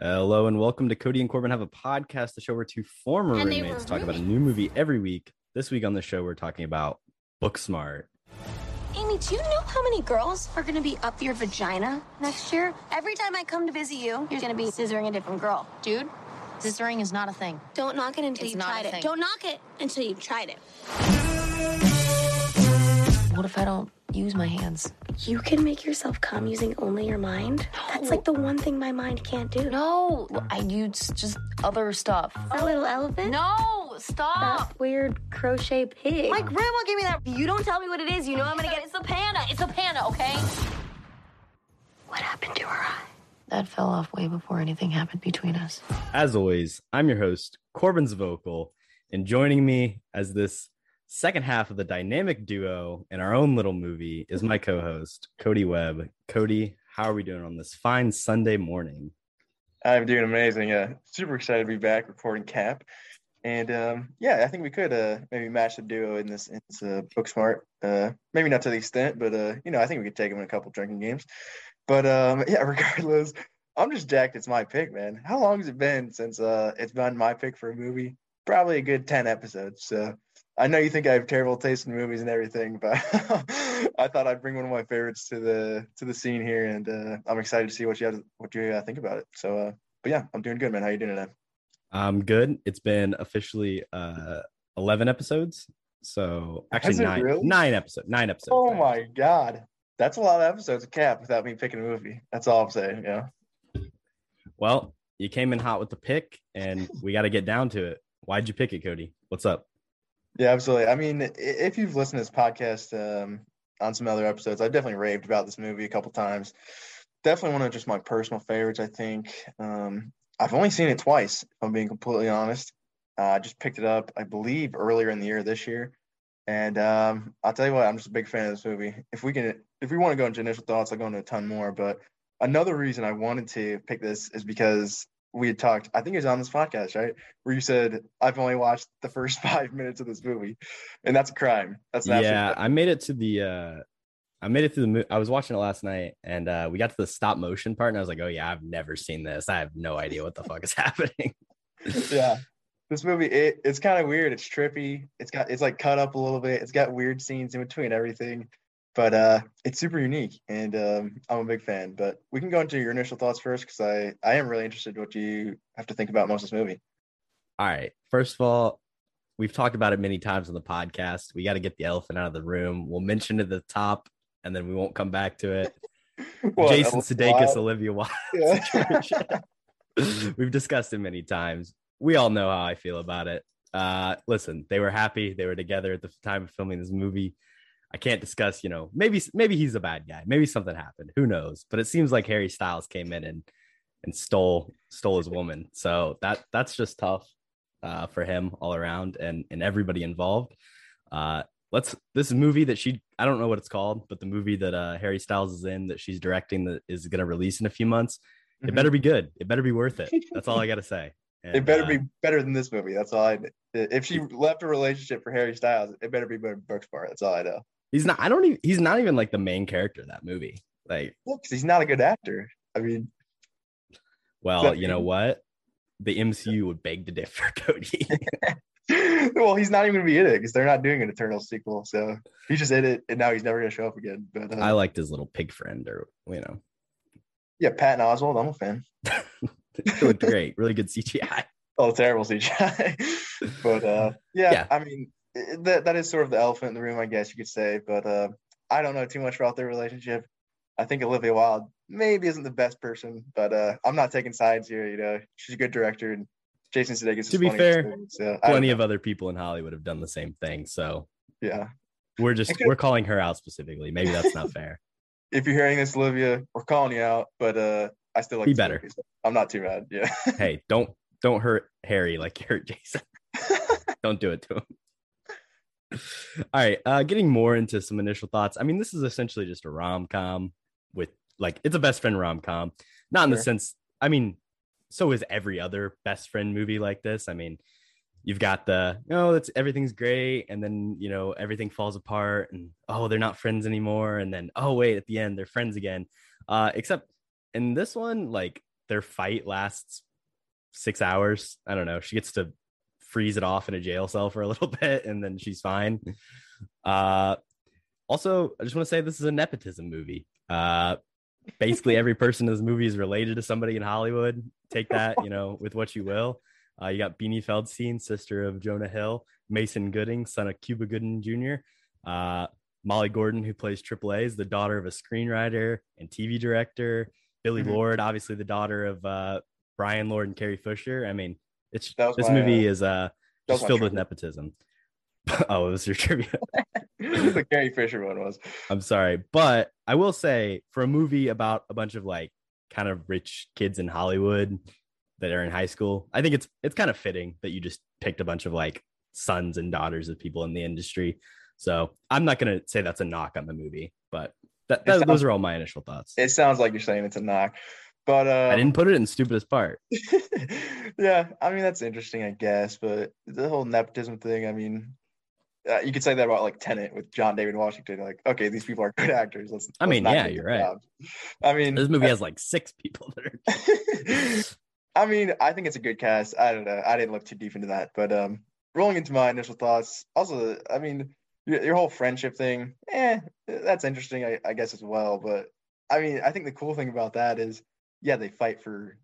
Hello and welcome to Cody and Corbin Have a Podcast, the show where two former And roommates were talk about a new movie every week. This week on the show, we're talking about Booksmart. Amy, do you know how many girls are gonna be up your vagina next year? Every time I come to visit you, you're gonna be scissoring a different girl. Dude, scissoring is not a thing. Don't knock it until It's you've tried it. Don't knock it until you've tried it. What if I don't use my hands? You can make yourself come using only your mind. That's like the one thing my mind can't do. No, I use just other stuff. A little elephant? No, stop. That weird crochet pig. My grandma gave me that. You don't tell me what it is. You know I'm gonna get. It's a panda. It's a panda. Okay. what happened to her eye? That fell off way before anything happened between us. As always, I'm your host, Corbin's Vocal, and joining me as this second half of the dynamic duo in our own little movie is my co-host, Cody Webb. Cody, how are we doing on this fine Sunday morning? I'm doing amazing. Yeah, super excited to be back recording Cap, and um, yeah, I think we could uh, maybe match the duo in this in uh, Booksmart. Uh, maybe not to the extent, but uh, you know, I think we could take them in a couple drinking games. But um, yeah, regardless, I'm just jacked. It's my pick, man. How long has it been since uh, it's been my pick for a movie? Probably a good ten episodes. So I know you think I have terrible taste in movies and everything, but I thought I'd bring one of my favorites to the to the scene here, and uh, I'm excited to see what you have, what you uh, think about it. So, uh, but yeah, I'm doing good, man. How you doing today? I'm good. It's been officially uh 11 episodes. So actually nine really? nine episodes. Nine episodes. Oh actually. my god, that's a lot of episodes of Cap without me picking a movie. That's all I'm saying. Yeah. Well, you came in hot with the pick, and we got to get down to it. Why'd you pick it, Cody? What's up? Yeah, absolutely. I mean, if you've listened to this podcast um, on some other episodes, I've definitely raved about this movie a couple times. Definitely one of just my personal favorites. I think um, I've only seen it twice. If I'm being completely honest. Uh, I just picked it up, I believe, earlier in the year this year, and um, I'll tell you what, I'm just a big fan of this movie. If we can, if we want to go into initial thoughts, I'll go into a ton more. But another reason I wanted to pick this is because we had talked. I think it was on this podcast, right? where you said I've only watched the first five minutes of this movie, and that's a crime. That's an yeah, crime. I made it to the uh I made it through the I was watching it last night and uh we got to the stop motion part and I was like, "Oh yeah, I've never seen this. I have no idea what the fuck is happening." yeah. This movie, it, it's kind of weird. It's trippy. It's got it's like cut up a little bit. It's got weird scenes in between everything, but uh, it's super unique, and um, I'm a big fan. But we can go into your initial thoughts first, because I I am really interested in what you have to think about most of this movie. All right. First of all, we've talked about it many times on the podcast. We got to get the elephant out of the room. We'll mention it at the top and then we won't come back to it. Jason Sudeikis, Olivia Wilde. Yeah. We've discussed it many times. We all know how I feel about it. Uh, listen, they were happy. They were together at the time of filming this movie. I can't discuss, you know, maybe maybe he's a bad guy. Maybe something happened. Who knows? But it seems like Harry Styles came in and and stole stole his woman. So that that's just tough uh, for him all around and and everybody involved. Uh, let's this movie that she I don't know what it's called, but the movie that uh, Harry Styles is in that she's directing that is going to release in a few months. It Mhm. better be good. It better be worth it. That's all I got to say. It better uh, be better than this movie. That's all I. If she left a relationship for Harry Styles, it better be better than Booksmart. That's all I know. He's not. I don't even. He's not even like the main character of that movie. Like, Well, he's not a good actor. I mean, well, you know what? The MCU would beg to differ, Cody. well, he's not even gonna be in it because they're not doing an Eternal sequel. So he just in it, and now he's never gonna show up again. But uh, I liked his little pig friend, or you know, yeah, Patton Oswalt, I'm a fan. it looked great. Really good CGI. Oh, terrible CGI. but uh, yeah, Yeah. I mean, that that is sort of the elephant in the room, I guess you could say. But uh, I don't know too much about their relationship. I think Olivia Wilde maybe isn't the best person, but uh, I'm not taking sides here. You know, she's a good director, and Jason Sudeikis. is To be fair, so Plenty of other people in Hollywood have done the same thing. So yeah. we're just we're calling her out specifically. Maybe that's not fair. If you're hearing this, Olivia, we're calling you out, but uh, I still like Be better. movie, so I'm not too mad. Yeah. hey, don't don't hurt Harry like you hurt Jason. don't do it to him. All right, uh, getting more into some initial thoughts. I mean, this is essentially just a rom com with like it's a best friend rom com, not in the sense. I mean, so is every other best friend movie like this. I mean, you've got the no, it's everything's great, and then you know everything falls apart, and oh, they're not friends anymore, and then oh wait, at the end they're friends again. Uh, except in this one, like their fight lasts six hours. I don't know. She gets to freeze it off in a jail cell for a little bit and then she's fine. Uh, also, I just want to say this is a nepotism movie. Uh, basically, every person in this movie is related to somebody in Hollywood. Take that, you know, with what you will. Uh, you got Beanie Feldstein, sister of Jonah Hill, Mason Gooding, son of Cuba Gooding Jr., uh, Molly Gordon, who plays Triple A, is the daughter of a screenwriter and TV director. Billie Mhm. Lourd, obviously the daughter of uh, Bryan Lourd and Carrie Fisher. I mean, it's this my, movie uh, is uh, just filled with nepotism. oh, it was your trivia. the Carrie Fisher one was. I'm sorry, but I will say for a movie about a bunch of like kind of rich kids in Hollywood that are in high school, I think it's it's kind of fitting that you just picked a bunch of like sons and daughters of people in the industry. So I'm not gonna say that's a knock on the movie, but that, that- sounds- those are all my initial thoughts. It sounds like you're saying it's a knock, but uh, I didn't put it in stupidest part. yeah, I mean that's interesting, I guess. But the whole nepotism thing, I mean, uh, you could say that about like Tenet with John David Washington. Like, okay, these people are good actors. Let's. I let's mean, yeah, you're right. jobs. I mean, This movie has like six people that are. I mean, I think it's a good cast. I don't know. I didn't look too deep into that, but um, rolling into my initial thoughts. Also, I mean, your, your whole friendship thing, eh, that's interesting, I, I guess as well. But I mean, I think the cool thing about that is, yeah, they fight for,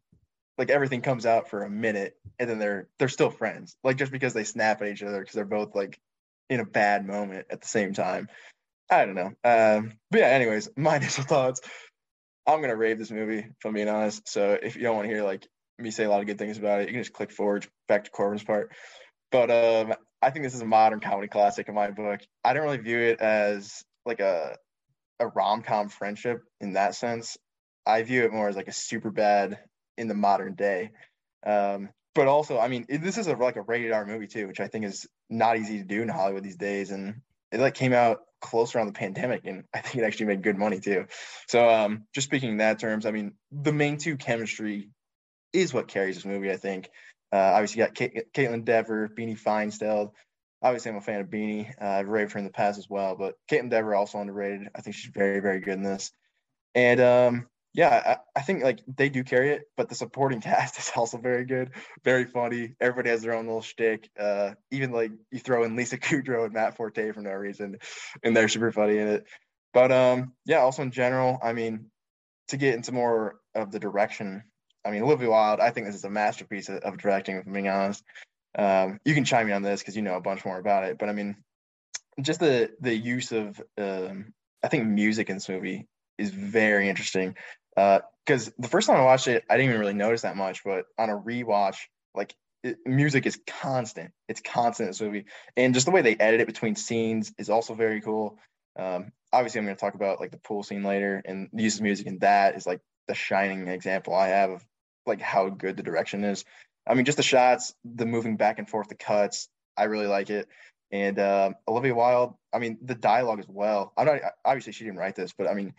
like everything comes out for a minute, and then they're they're still friends. Like just because they snap at each other because they're both like in a bad moment at the same time. I don't know. Um, but yeah, anyways, my initial thoughts. I'm gonna rave this movie, if I'm being honest. So if you don't want to hear like me say a lot of good things about it, you can just click forward back to Corbin's part. But um, I think this is a modern comedy classic in my book. I don't really view it as like a a rom com friendship in that sense. I view it more as like a Superbad in the modern day. Um, but also, I mean, it, this is a like a rated R movie too, which I think is not easy to do in Hollywood these days. And it like came out close around the pandemic, and I think it actually made good money too. So, um, just speaking in that terms, I mean, the main two chemistry is what carries this movie. I think. Uh, obviously, got Kate, Kaitlyn Dever, Beanie Feinstein. Obviously, I'm a fan of Beanie. Uh, I've raved her in the past as well, but Kaitlyn Dever also underrated. I think she's very, very good in this. And um, yeah, I, I think like they do carry it, but the supporting cast is also very good, very funny. Everybody has their own little shtick. Uh, even like you throw in Lisa Kudrow and Matt Forte for no reason, and they're super funny in it. But um, yeah, also in general, I mean, to get into more of the direction, I mean, Olivia Wilde, I think this is a masterpiece of, of directing. If I'm being honest, um, you can chime in on this because you know a bunch more about it. But I mean, just the the use of um, I think music in this movie is very interesting. Because the first time I watched it, I didn't even really notice that much, but on a rewatch, like it, music is constant. It's constant in this movie, and just the way they edit it between scenes is also very cool. Um, obviously, I'm going to talk about like the pool scene later, and the use of music in that is like the shining example I have of like how good the direction is. I mean, just the shots, the moving back and forth, the cuts. I really like it. And um, Olivia Wilde, I mean, the dialogue as well. I'm not obviously she didn't write this, but I mean,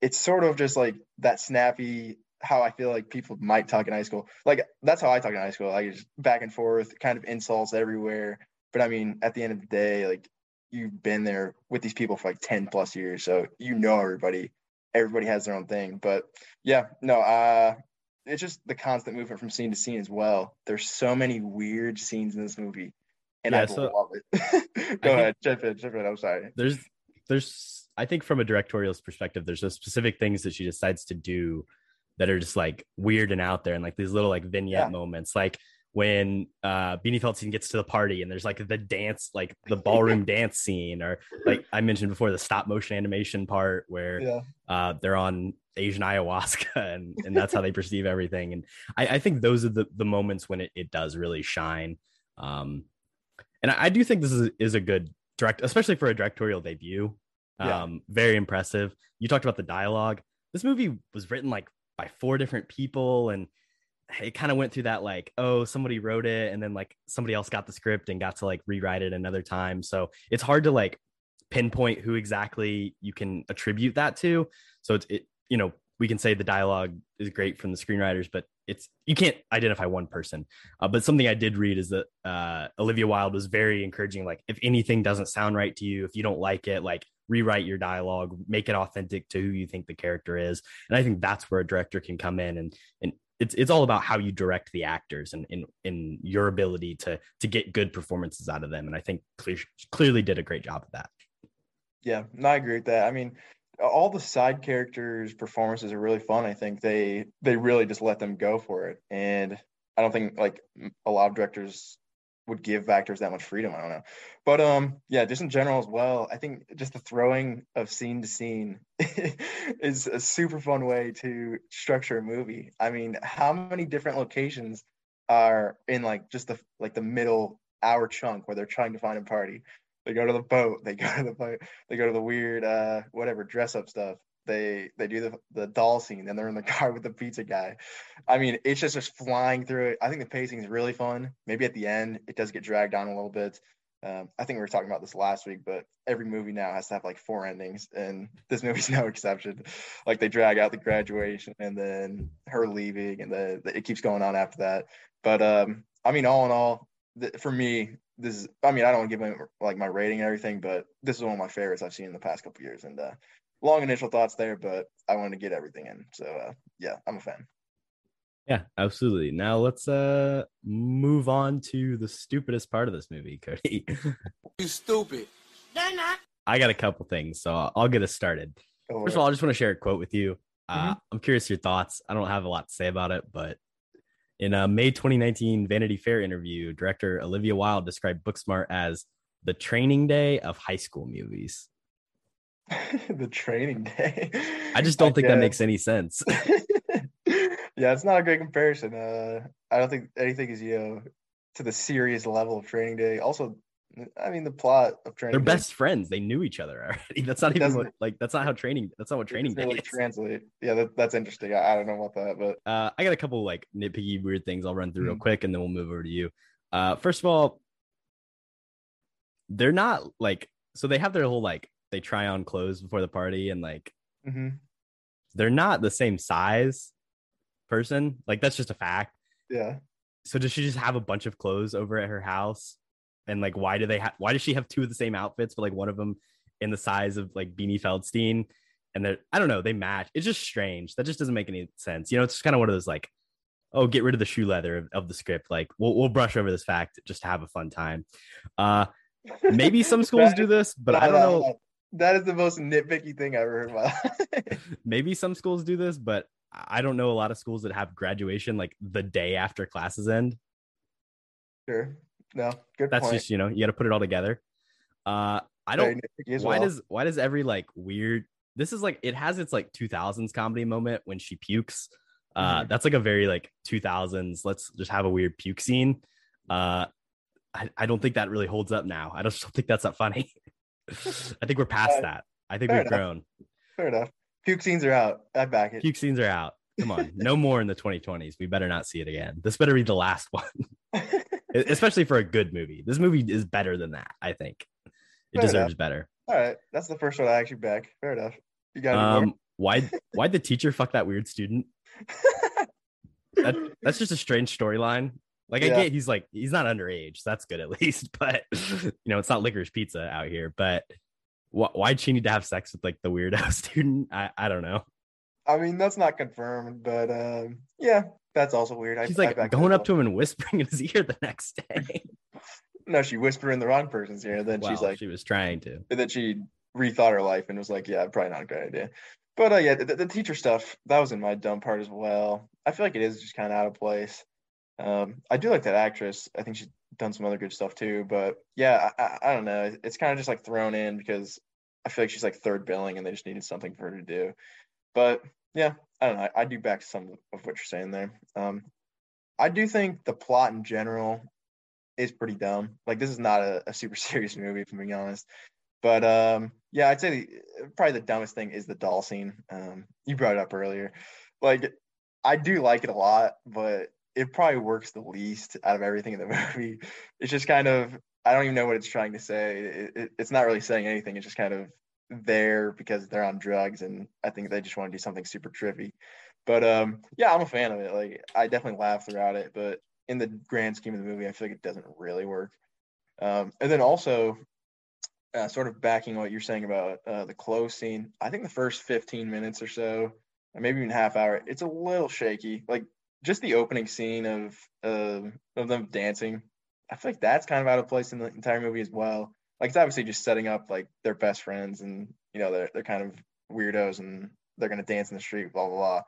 it's sort of just like that snappy how I feel like people might talk in high school. Like that's how I talk in high school. Like just back and forth, kind of insults everywhere. But I mean, at the end of the day, like you've been there with these people for like 10 plus years. So you know everybody. Everybody has their own thing. But yeah, no, uh it's just the constant movement from scene to scene as well. There's so many weird scenes in this movie. And Yeah, I so love it. Go think- ahead, jump in, in. I'm sorry. there's there's I think from a directorial perspective, there's those specific things that she decides to do that are just like weird and out there, and like these little like vignette Yeah. moments, like when uh Beanie Feldstein gets to the party and there's like the dance, like the ballroom dance scene, or like I mentioned before, the stop motion animation part where Yeah. uh they're on Asian ayahuasca and and that's how they perceive everything. And I, I think those are the the moments when it, it does really shine. Um and I, I do think this is is a good direct, especially for a directorial debut. Yeah. Um, very impressive. You talked about the dialogue. This movie was written like by four different people, and it kind of went through that like, oh, somebody wrote it, and then like somebody else got the script and got to like rewrite it another time. So it's hard to like pinpoint who exactly you can attribute that to. So it's it, you know, we can say the dialogue is great from the screenwriters, but it's you can't identify one person. Uh, but something I did read is that uh, Olivia Wilde was very encouraging. Like, if anything doesn't sound right to you, if you don't like it, like rewrite your dialogue, make it authentic to who you think the character is. And I think that's where a director can come in and and it's it's all about how you direct the actors and in in your ability to to get good performances out of them. And I think clear, clearly did a great job of that. Yeah, no, I agree with that. I mean, all the side characters' performances are really fun. I think they they really just let them go for it, and I don't think like a lot of directors would give actors that much freedom. I don't know, but um, yeah, just in general as well. I think just the throwing of scene to scene is a super fun way to structure a movie. I mean, how many different locations are in like just the like the middle hour chunk where they're trying to find a party? They go to the boat. They go to the boat. They go to the weird uh whatever dress up stuff. They they do the the doll scene. and they're in the car with the pizza guy. I mean, it's just just flying through it. I think the pacing is really fun. Maybe at the end it does get dragged on a little bit. Um, I think we were talking about this last week, but every movie now has to have like four endings, and this movie's no exception. Like they drag out the graduation and then her leaving, and the, the it keeps going on after that. But um, I mean, all in all, for me, this is I mean I don't give my like my rating and everything, but this is one of my favorites I've seen in the past couple years. And uh, long initial thoughts there, but I wanted to get everything in. So uh, yeah, I'm a fan. Yeah, absolutely. Now let's uh move on to the stupidest part of this movie, Cody. you stupid. They're not. I got a couple things, so I'll get us started. First of all, I just want to share a quote with you. Uh, mm-hmm. I'm curious your thoughts. I don't have a lot to say about it, but in a May 2019 Vanity Fair interview, director Olivia Wilde described Booksmart as the training day of high school movies. the training day. I just don't I think guess. that makes any sense. yeah, it's not a great comparison. Uh, I don't think anything is you know to the serious level of training day. Also, I mean, the plot of training. They're best friends. They knew each other already. That's not even what, like that's not how training. That's not what training really is. Translate. Yeah, that, that's interesting. I, I, don't know about that, but uh, I got a couple like nitpicky weird things. I'll run through mm-hmm. real quick, and then we'll move over to you. Uh, first of all, they're not like so they have their whole like they try on clothes before the party, and like mm-hmm. they're not the same size person. Like that's just a fact. Yeah. So does she just have a bunch of clothes over at her house? And like why do they have why does she have two of the same outfits but like one of them in the size of like Beanie Feldstein? And they're I don't know they match. It's just strange. That just doesn't make any sense. You know it's just kind of one of those like oh get rid of the shoe leather of, of the script. Like we'll, we'll brush over this fact just to have a fun time. Uh maybe some schools do this but I don't know. that is the most nitpicky thing I've ever heard about. Maybe some schools do this but I don't know a lot of schools that have graduation like the day after classes end. Sure no, good. That's point. just you know you got to put it all together. Uh, I don't. Why well. does why does every like weird? This is like it has its like 2000s comedy moment when she pukes. Uh, mm-hmm. that's like a very like 2000s. Let's just have a weird puke scene. Uh, I, I don't think that really holds up now. I just don't think that's that funny. I think we're past uh, that. I think we've enough. grown. Fair enough. Puke scenes are out. I back it. Puke scenes are out. Come on, no more in the 2020s. We better not see it again. This better be the last one especially for a good movie. This movie is better than that. I think it Fair deserves enough. better. All right, that's the first one I actually back. Fair enough. You got it. um, why? Why the teacher fuck that weird student? that, that's just a strange storyline. Like yeah. I get he's like he's not underage, so that's good at least. But you know, it's not licorice pizza out here. But wh- why'd she need to have sex with like the weirdo student? I I don't know. I mean, that's not confirmed, but um, yeah, that's also weird. She's I, like I going up to him and whispering in his ear the next day. no, she whispered in the wrong person's ear. Then well, she's like, she was trying to. And then she rethought her life and was like, yeah, probably not a great idea. But uh, yeah, the, the, teacher stuff that was in my dumb part as well. I feel like it is just kind of out of place. Um, I do like that actress. I think she's done some other good stuff too. But yeah, I, I, I don't know. It's kind of just like thrown in because I feel like she's like third billing and they just needed something for her to do. But yeah, I don't know. I, I do back some of what you're saying there. Um, I do think the plot in general is pretty dumb. Like this is not a, a super serious movie, if I'm being honest. But um, yeah, I'd say the, probably the dumbest thing is the doll scene. Um, you brought it up earlier. Like I do like it a lot, but it probably works the least out of everything in the movie. It's just kind of I don't even know what it's trying to say. It, it, it's not really saying anything. It's just kind of there because they're on drugs and I think they just want to do something super trippy. But um, yeah, I'm a fan of it. Like I definitely laugh throughout it, but in the grand scheme of the movie, I feel like it doesn't really work. Um, and then also, uh, sort of backing what you're saying about uh, the close scene, I think the first 15 minutes or so, or maybe even half hour, it's a little shaky. Like just the opening scene of uh, of them dancing. I feel like that's kind of out of place in the entire movie as well. Like it's obviously just setting up like their best friends and you know they're they're kind of weirdos and they're gonna dance in the street, blah blah blah.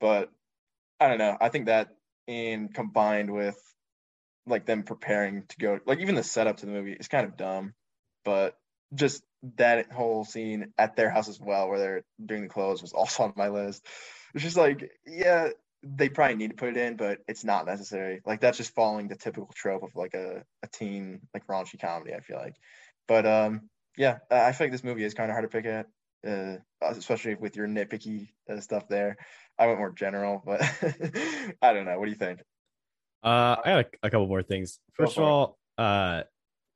But I don't know. I think that in combined with like them preparing to go like even the setup to the movie is kind of dumb. But just that whole scene at their house as well, where they're doing the clothes, was also on my list. It's just like, yeah, they probably need to put it in, but it's not necessary. Like that's just following the typical trope of like a, a teen like raunchy comedy. I feel like, but um, yeah, I feel like this movie is kind of hard to pick at, uh, especially with your nitpicky uh, stuff there. I went more general, but I don't know. What do you think? Uh, I got a, a couple more things. First of all, uh,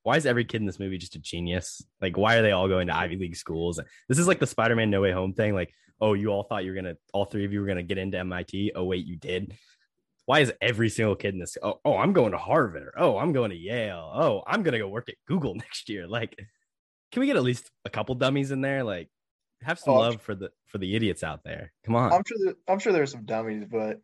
why is every kid in this movie just a genius? Like, why are they all going to Ivy League schools? This is like the Spider-Man No Way Home thing. Like, oh, you all thought you were gonna, all three of you were gonna get into MIT. Oh, wait, you did. Why is every single kid in this? Oh, oh, I'm going to Harvard. Oh, I'm going to Yale. Oh, I'm gonna go work at Google next year. Like, can we get at least a couple dummies in there? Like, have some oh, love for the for the idiots out there. Come on. I'm sure. There, I'm sure there's some dummies, but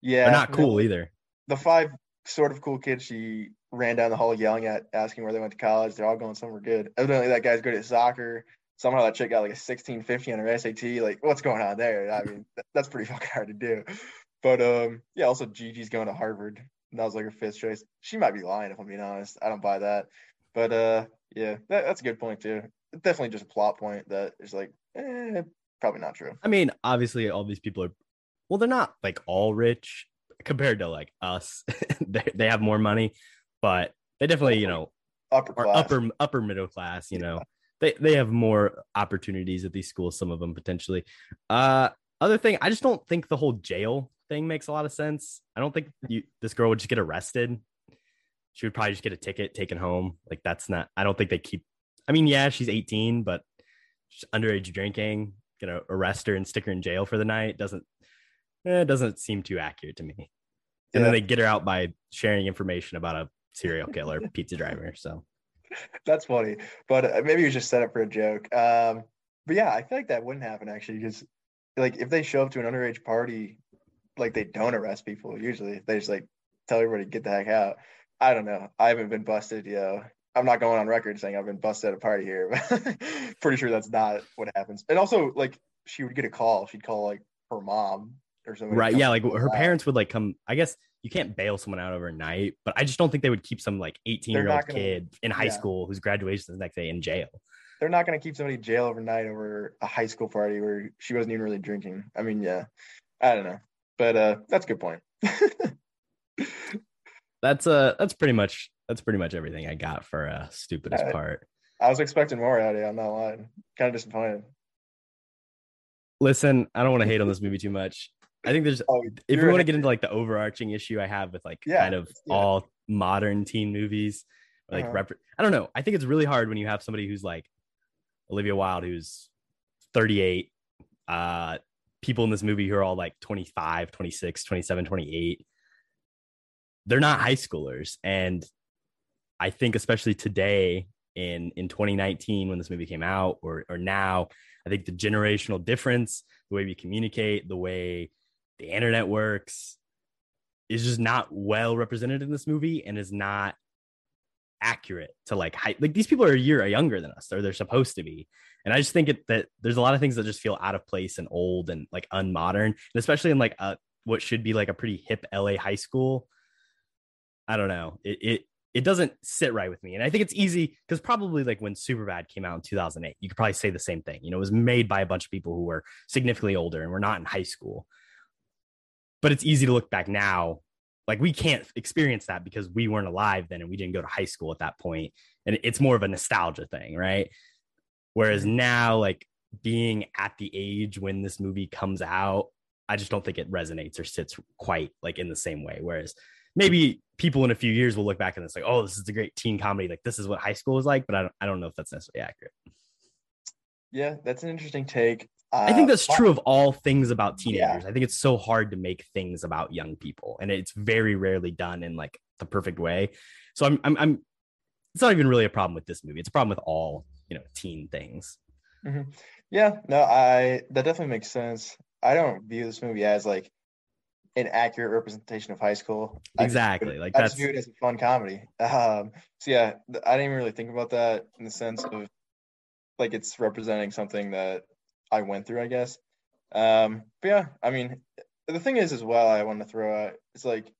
yeah, they're not cool either. The five sort of cool kids she ran down the hall yelling at, asking where they went to college. They're all going somewhere good. Evidently, that guy's good at soccer. Somehow that chick got like a 1650 on her SAT. Like, what's going on there? I mean, that's pretty fucking hard to do. But um, yeah, also Gigi's going to Harvard. That was like her fifth choice. She might be lying if I'm being honest. I don't buy that. But uh, yeah, that, that's a good point too. Definitely just a plot point that is like, eh, probably not true. I mean, obviously, all these people are, well, they're not like all rich compared to like us. they, they have more money, but they definitely, you know, upper class. upper upper middle class. You know, they they have more opportunities at these schools. Some of them potentially. Uh, other thing, I just don't think the whole jail thing makes a lot of sense. I don't think you this girl would just get arrested. She would probably just get a ticket taken home. Like that's not. I don't think they keep. I mean, yeah, she's 18, but she's underage drinking. Gonna arrest her and stick her in jail for the night doesn't. Eh, it doesn't seem too accurate to me. And yeah. then they get her out by sharing information about a serial killer pizza driver. So that's funny, but uh, maybe it was just set up for a joke. Um, but yeah, I feel like that wouldn't happen actually, because like if they show up to an underage party, like they don't arrest people usually. They just like tell everybody get the heck out. I don't know. I haven't been busted, you know. I'm not going on record saying I've been busted at a party here, but pretty sure that's not what happens. And also, like, she would get a call. She'd call like her mom or something. Right. Yeah. Like her parents would like come. I guess you can't bail someone out overnight, but I just don't think they would keep some like 18 year old kid in high yeah. school whose graduation is the next day in jail. They're not going to keep somebody in jail overnight over a high school party where she wasn't even really drinking. I mean, yeah, I don't know, but uh, that's a good point. that's uh, that's pretty much that's pretty much everything I got for uh, stupidest I, part. I was expecting more out of you. I'm not lying. Kind of disappointed. Listen, I don't want to hate on this movie too much. I think there's oh, if you want to get into like the overarching issue I have with like yeah, kind of yeah. all modern teen movies, like uh-huh. rep- I don't know. I think it's really hard when you have somebody who's like Olivia Wilde, who's 38, uh, people in this movie who are all like 25, 26, 27, 28. They're not high schoolers. And I think especially today in in 2019 when this movie came out or or now, I think the generational difference, the way we communicate, the way the internet works is just not well represented in this movie and is not accurate to like. Like these people are a year younger than us, or they're supposed to be. And I just think it, that there's a lot of things that just feel out of place and old and like unmodern, and especially in like a what should be like a pretty hip LA high school. I don't know. It it it doesn't sit right with me. And I think it's easy because probably like when Superbad came out in 2008, you could probably say the same thing. You know, it was made by a bunch of people who were significantly older and were not in high school but it's easy to look back now like we can't experience that because we weren't alive then and we didn't go to high school at that point. And it's more of a nostalgia thing right? Whereas mm-hmm. now like being at the age when this movie comes out i just don't think it resonates or sits quite like in the same way. Whereas maybe people in a few years will look back and it's like oh this is a great teen comedy. Like this is what high school is like but i don't, I don't know if that's necessarily accurate. Yeah that's an interesting take uh, I think that's true of all things about teenagers. Yeah. I think it's so hard to make things about young people, and it's very rarely done in like the perfect way. So I'm, I'm, I'm it's not even really a problem with this movie. It's a problem with all you know teen things. Mm-hmm. Yeah, no, I that definitely makes sense. I don't view this movie as like an accurate representation of high school. Exactly. it- Like I that's just view it as a fun comedy. Um, so yeah, I didn't even really think about that in the sense of like it's representing something that I went through, I guess. Um, but yeah, I mean, the thing is as well, I want to throw out. It's like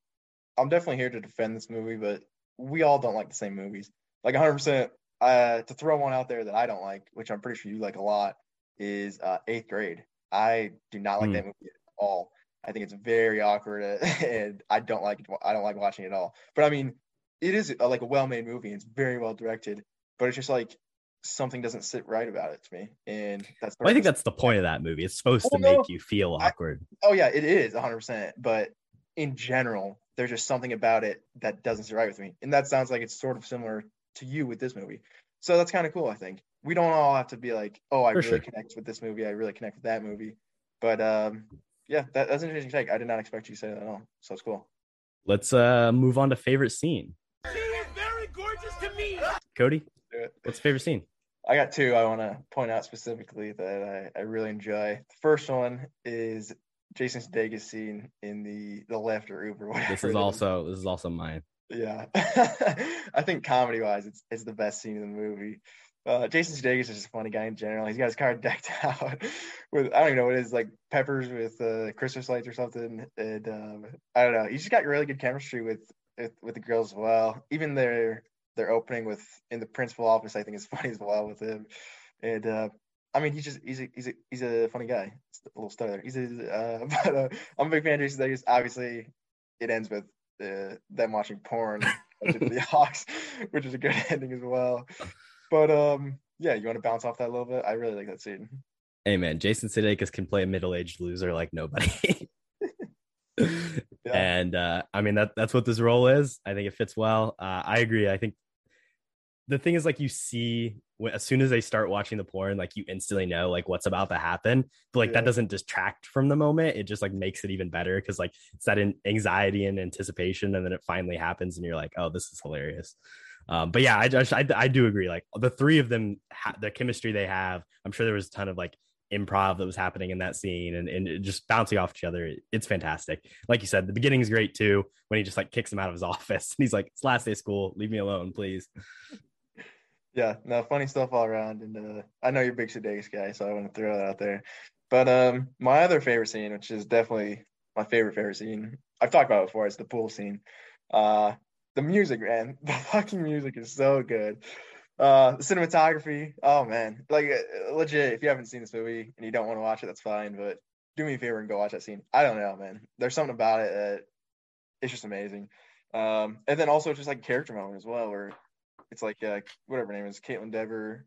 I'm definitely here to defend this movie, but we all don't like the same movies. Like 100. percent Uh, to throw one out there that I don't like, which I'm pretty sure you like a lot, is uh, Eighth Grade. I do not like Hmm. that movie at all. I think it's very awkward, and I don't like it. I don't like watching it at all. But I mean, it is a, like a well-made movie. And it's very well directed, but it's just like something doesn't sit right about it to me, and that's. well, I think that's the point of that movie. It's supposed to Well, no, make you feel I- awkward. Oh yeah, it is 100. percent But in general, there's just something about it that doesn't sit right with me, and that sounds like it's sort of similar to you with this movie. So that's kind of cool. I think we don't all have to be like, oh, I For really sure. connect with this movie. I really connect with that movie. But um, yeah, that, that's an interesting take. I did not expect you to say that at all. So it's cool. Let's uh move on to favorite scene. She is very gorgeous to me. Cody, Do it. what's favorite scene? I got two I want to point out specifically that I, I really enjoy. The first one is Jason Sudeikis scene in the the Lyft or Uber. Whatever This is also this is also mine. Yeah, I think comedy wise, it's it's the best scene in the movie. Uh, Jason Sudeikis is just a funny guy in general. He's got his car decked out with I don't even know what it is like peppers with uh, Christmas lights or something, and um, I don't know. He's just got really good chemistry with with, with the girls as well. Even their their opening with in the principal office, I think is funny as well with him. And uh, I mean, he's just he's a he's a he's a funny guy. It's a little stutter. He's a uh, but uh, I'm a big fan of Jason Sudeikis. Obviously, it ends with uh, them watching porn the Hawks, which is a good ending as well. But um, yeah, you want to bounce off that a little bit? I really like that scene. Hey man, Jason Sudeikis can play a middle-aged loser like nobody. Yeah. And uh, I mean that that's what this role is. I think it fits well. Uh, I agree. I think the thing is like you see as soon as they start watching the porn, like you instantly know like what's about to happen. But like that doesn't distract from the moment. It just like makes it even better because like it's that in- anxiety and anticipation, and then it finally happens, and you're like, oh, this is hilarious. Um, but yeah, I just I, I do agree. Like the three of them, ha- the chemistry they have. I'm sure there was a ton of like improv that was happening in that scene and, and just bouncing off each other. It's fantastic. Like you said, the beginning is great too when he just like kicks him out of his office and he's like, it's last day of school. Leave me alone, please. Yeah, no, funny stuff all around. And uh, I know you're a big Sudeikis guy, so I want to throw that out there. But um, my other favorite scene, which is definitely my favorite favorite scene, I've talked about it before, it's the pool scene. Uh, the music, man, the fucking music is so good. Uh, the cinematography, oh man, like uh, legit. If you haven't seen this movie and you don't want to watch it, that's fine. But do me a favor and go watch that scene. I don't know, man. There's something about it that it's just amazing. Um, and then also just like character moment as well, where it's like uh, whatever name is, Kaitlyn Dever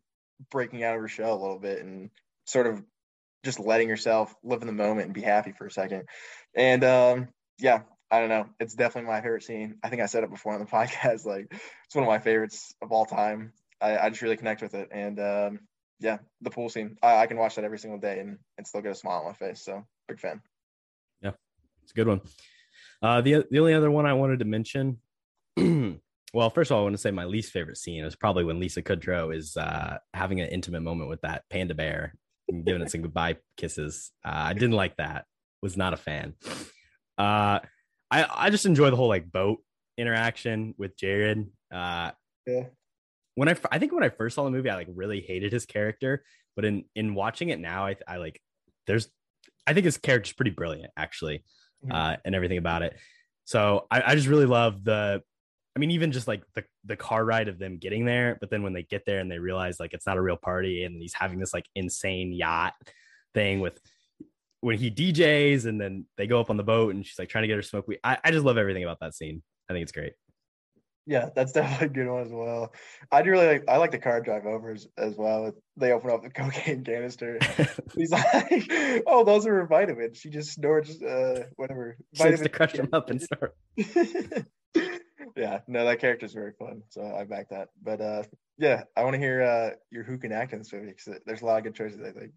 breaking out of her shell a little bit and sort of just letting herself live in the moment and be happy for a second. And um, yeah, I don't know. It's definitely my favorite scene. I think I said it before on the podcast. Like it's one of my favorites of all time. I, I just really connect with it. And um, yeah, the pool scene. I, I can watch that every single day and, and still get a smile on my face. So big fan. Yeah, it's a good one. Uh, the the only other one I wanted to mention, well, first of all, I want to say my least favorite scene is probably when Lisa Kudrow is uh, having an intimate moment with that panda bear and giving it some goodbye kisses. Uh, I didn't like that. Was not a fan. Uh, I I just enjoy the whole like boat interaction with Jared. Uh, Yeah. when I I think when I first saw the movie, I like really hated his character, but in in watching it now, I I like there's I think his character's pretty brilliant actually, Mhm. uh, and everything about it. So I, I just really love the. I mean, even just like the the car ride of them getting there, but then when they get there and they realize like it's not a real party, and he's having this like insane yacht thing with when he DJs, and then they go up on the boat, and she's like trying to get her smoke. weed. I I just love everything about that scene. I think it's great. Yeah, that's definitely a good one as well. I do really like I like the car drive over as, well. They open up the cocaine canister. He's like, "Oh, those are her vitamins." She just snorts uh whatever. She likes to crush them up and start. Yeah, no, that character's very fun, so I back that. But uh yeah, I want to hear uh your who can act in this movie because there's a lot of good choices. I think.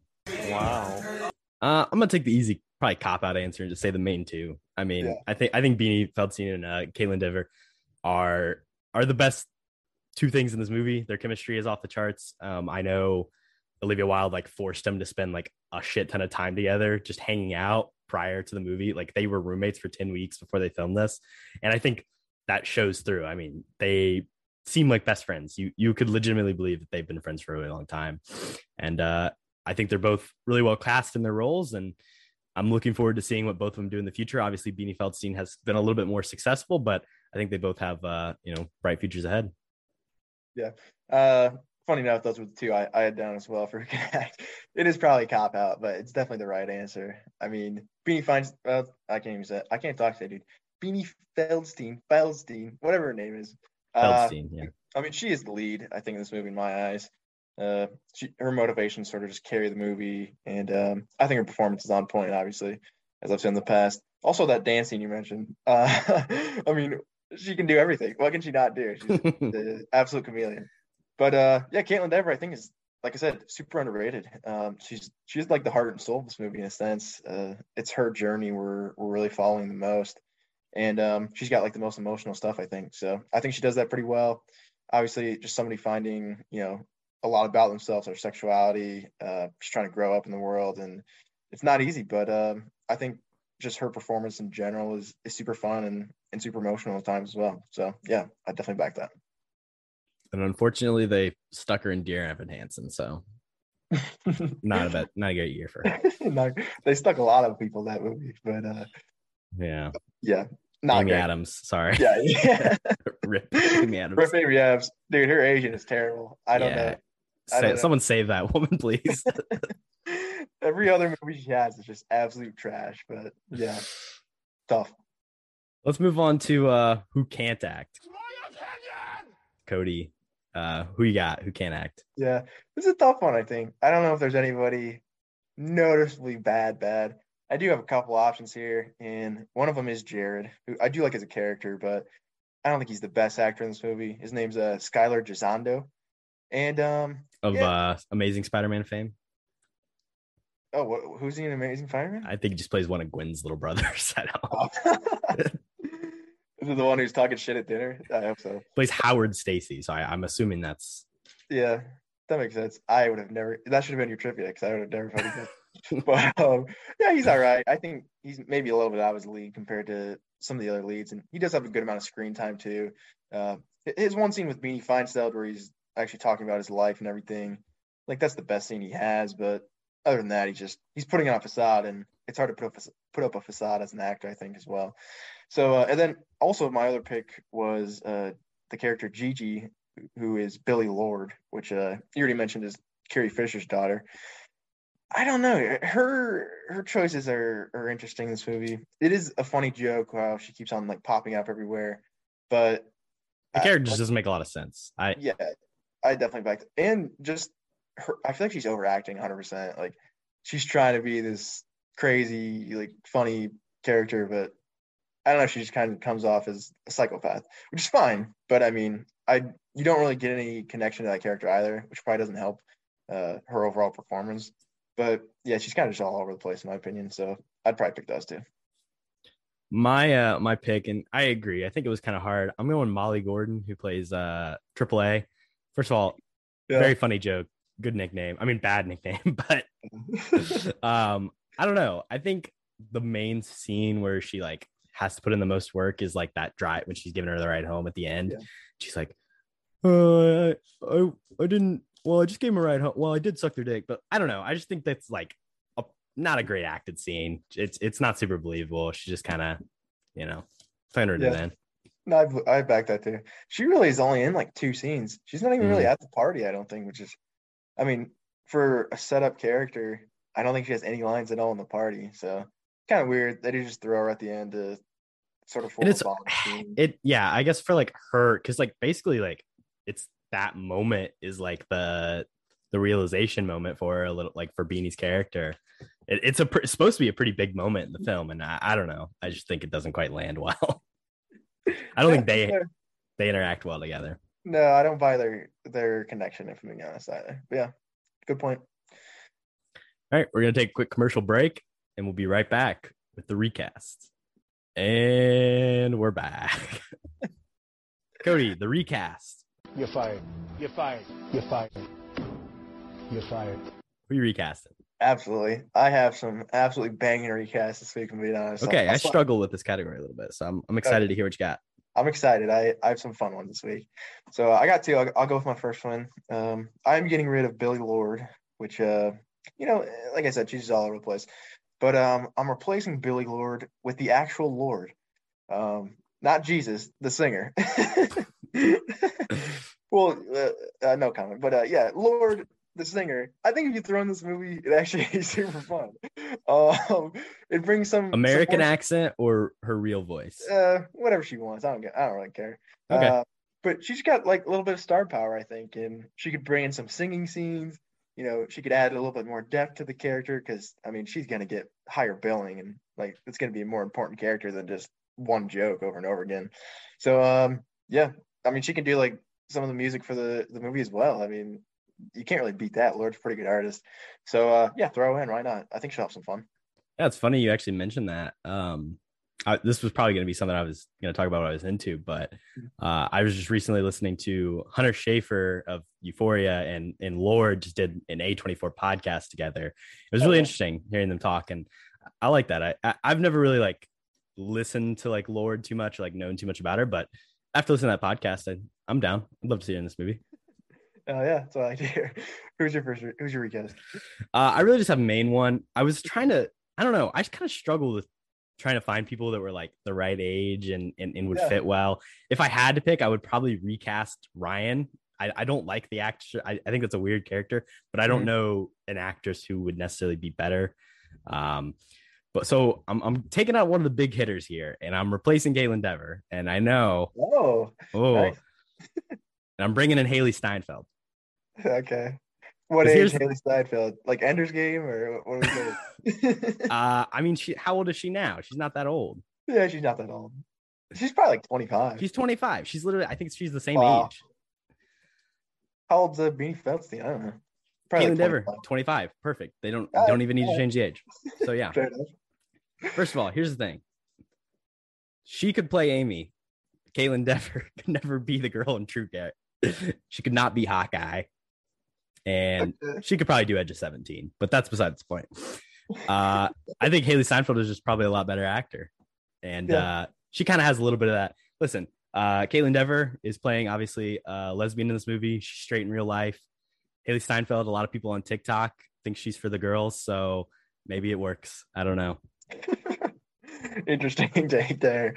Wow. Uh, I'm gonna take the easy, probably cop out answer and just say the main two. I mean, Yeah. I think I think Beanie Feldstein and uh, Kaitlyn Dever are are the best two things in this movie. Their chemistry is off the charts. Um, I know Olivia Wilde like forced them to spend like a shit ton of time together, just hanging out prior to the movie. Like they were roommates for 10 weeks before they filmed this. And I think that shows through. I mean, they seem like best friends. You you could legitimately believe that they've been friends for a really long time. And uh I think they're both really well cast in their roles and I'm looking forward to seeing what both of them do in the future. Obviously, Beanie Feldstein has been a little bit more successful, but I think they both have uh, you know, bright futures ahead. Yeah. Uh funny enough, those were the two I, I had down as well for connect. It is probably a cop out, but it's definitely the right answer. I mean, Beanie finds well, I can't even say I can't talk to that dude. Beanie Feldstein, Feldstein, whatever her name is. Uh, Feldstein, yeah. I mean, she is the lead, I think, in this movie in my eyes. Uh, she, her motivations sort of just carry the movie, and um, I think her performance is on point. Obviously, as I've said in the past. Also, that dancing you mentioned. Uh, I mean, she can do everything. What can she not do? She's the absolute chameleon. But uh, yeah, Kaitlyn Dever, I think is like I said, super underrated. Um, she's she's like the heart and soul of this movie in a sense. Uh, it's her journey we're we're really following the most, and um, she's got like the most emotional stuff. I think so. I think she does that pretty well. Obviously, just somebody finding you know a lot about themselves, their sexuality, uh, just trying to grow up in the world, and it's not easy. But um, I think just her performance in general is is super fun and and super emotional at times as well. So yeah, I definitely back that. And unfortunately, they stuck her in Dear Evan Hansen, so not a bad, not a great year for her. no, they stuck a lot of people that movie, but uh, Yeah, yeah, not Amy great. Adams. Sorry, Yeah, yeah. rip Amy Adams. Rip Amy Adams, dude, her Asian is terrible. I don't Yeah. know. I don't know. someone save that woman, please. Every other movie she has is just absolute trash. But yeah, tough. Let's move on to uh who can't act. Cody, uh, who you got? Who can't act? Yeah, it's a tough one. I think. I don't know if there's anybody noticeably bad. Bad. I do have a couple options here, and one of them is Jared, who I do like as a character, but I don't think he's the best actor in this movie. His name's uh, Skylar Gisondo, and um, Of Yeah. uh Amazing Spider-Man fame. oh, what, who's he in Amazing Fireman? I think he just plays one of Gwen's little brothers. I don't know. Oh. Is the one who's talking shit at dinner? I hope so. Plays Howard Stacy, so I, I'm assuming that's Yeah, that makes sense. I would have never. That should have been your trivia because I would have never. but um, yeah, he's all right. I think he's maybe a little bit out of his league compared to some of the other leads, and he does have a good amount of screen time too. Uh, his one scene with Beanie Feinstein where he's actually talking about his life and everything, like that's the best scene he has. But other than that, he's just he's putting on a facade, and it's hard to put up a, put up a facade as an actor, I think, as well. So, uh, and then also my other pick was uh, the character Gigi, who is Billie Lourd, which uh, you already mentioned is Carrie Fisher's daughter. I don't know. Her her choices are are interesting in this movie. It is a funny joke how she keeps on like popping up everywhere, but the character just doesn't make a lot of sense. I yeah, I definitely backed and just her. I feel like she's overacting 100. percent Like she's trying to be this crazy, like funny character, but I don't know. She just kind of comes off as a psychopath, which is fine. But I mean, I you don't really get any connection to that character either, which probably doesn't help uh, her overall performance. But yeah, she's kind of just all over the place in my opinion. So I'd probably pick those two. my uh my pick, and I agree. I think it was kind of hard. I'm going Molly Gordon, who plays uh AAA. First of all, Yeah. very funny joke, good nickname. I mean, bad nickname, but um, I don't know. I think the main scene where she like has to put in the most work is like that drive when she's giving her the ride home at the end. Yeah. She's like, uh, I, I, I didn't. Well, I just gave him a ride home. Well, I did suck their dick, but I don't know. I just think that's like a, not a great acted scene. It's it's not super believable. She just kind of, you know, playing her Yeah. end. No, I, I back that too. She really is only in like two scenes. She's not even really Mm-hmm. at the party, I don't think, which is, I mean, for a setup character, I don't think she has any lines at all in the party. So kind of weird that he just threw her at the end to sort of and it's it yeah i guess for like her because like basically like it's that moment is like the the realization moment for a little like for beanie's character. It, it's a pr- it's supposed to be a pretty big moment in the film and I, I don't know. I just think it doesn't quite land well. I don't think they they interact well together. No, I don't buy their their connection. If I'm being honest, either. But yeah, good point. all right we're gonna take a quick commercial break and we'll be right back with the recast and we're back. Cody the recast You're fired. You're fired. You're fired. You're fired. We recast it. Absolutely. I have some absolutely banging recasts this week, I'm being honest. Okay, I'll I struggle with this category a little bit, so I'm I'm excited to hear what you got. I'm excited. I, I have some fun ones this week. So I got two. I'll, I'll go with my first one. Um, I'm getting rid of Billie Lourd, which, uh, you know, like I said, she's all over the place. But um, I'm replacing Billie Lourd with the actual Lord, um, not Jesus, the singer. well, uh, uh, no comment. But uh, yeah, Lorde, the singer. I think if you throw in this movie, it actually is super fun. Um, it brings some American more- accent or her real voice? uh, whatever she wants. I don't get. I don't really care. Okay. Uh, but she's got like a little bit of star power, I think, and she could bring in some singing scenes. You know, she could add a little bit more depth to the character because I mean, she's gonna get higher billing, and like it's gonna be a more important character than just one joke over and over again. So, um, yeah, I mean, she can do like some of the music for the the movie as well. I mean, you can't really beat that. Lorde's a pretty good artist. So, uh, yeah, throw in. Why not? I think she'll have some fun. Yeah, it's funny you actually mentioned that. Um, I, this was probably going to be something I was going to talk about what I was into, but uh, I was just recently listening to Hunter Schafer of Euphoria and and Lord just did an A24 podcast together. It was Oh, really yeah. interesting hearing them talk, and I like that. I, I I've never really like listened to like Lorde too much, or, like known too much about her, but after listening to that podcast, I, I'm down. I'd love to see her in this movie. Oh yeah, that's what I like to hear. Who's your first? Who's your recast? Uh, I really just have main one. I was trying to, I don't know, I just kind of struggled with trying to find people that were like the right age and and, and would Yeah. fit well. If I had to pick, I would probably recast Ryan. I, I don't like the actor. I, I think that's a weird character, but I don't Mhm. know an actress who would necessarily be better. Um, but so I'm I'm taking out one of the big hitters here, and I'm replacing Kaitlyn Dever. And I know, Oh, oh, Nice. and I'm bringing in Hailee Steinfeld. okay. What age Hailee Steinfeld? Like Ender's Game or what are we? Uh, I mean, she how old is she now? She's not that old. yeah, she's not that old. She's probably like 25. She's 25. She's literally, I think she's the same Wow. age. How old's uh, Beanie Feldstein? I don't know. Probably Kaitlyn like Dever, 25. 25. Perfect. They don't don't even need to change the age. So yeah. First of all, here's the thing. She could play Amy. Kaitlyn Dever could never be the girl in True Grit. she could not be Hawkeye. And she could probably do Edge of 17, but that's besides the point. Uh, I think Hailee Steinfeld is just probably a lot better actor. And Yeah. uh, she kind of has a little bit of that. Listen, uh, Kaitlyn Dever is playing obviously a lesbian in this movie. She's straight in real life. Hailee Steinfeld, a lot of people on TikTok think she's for the girls. So maybe it works. I don't know. Interesting take there.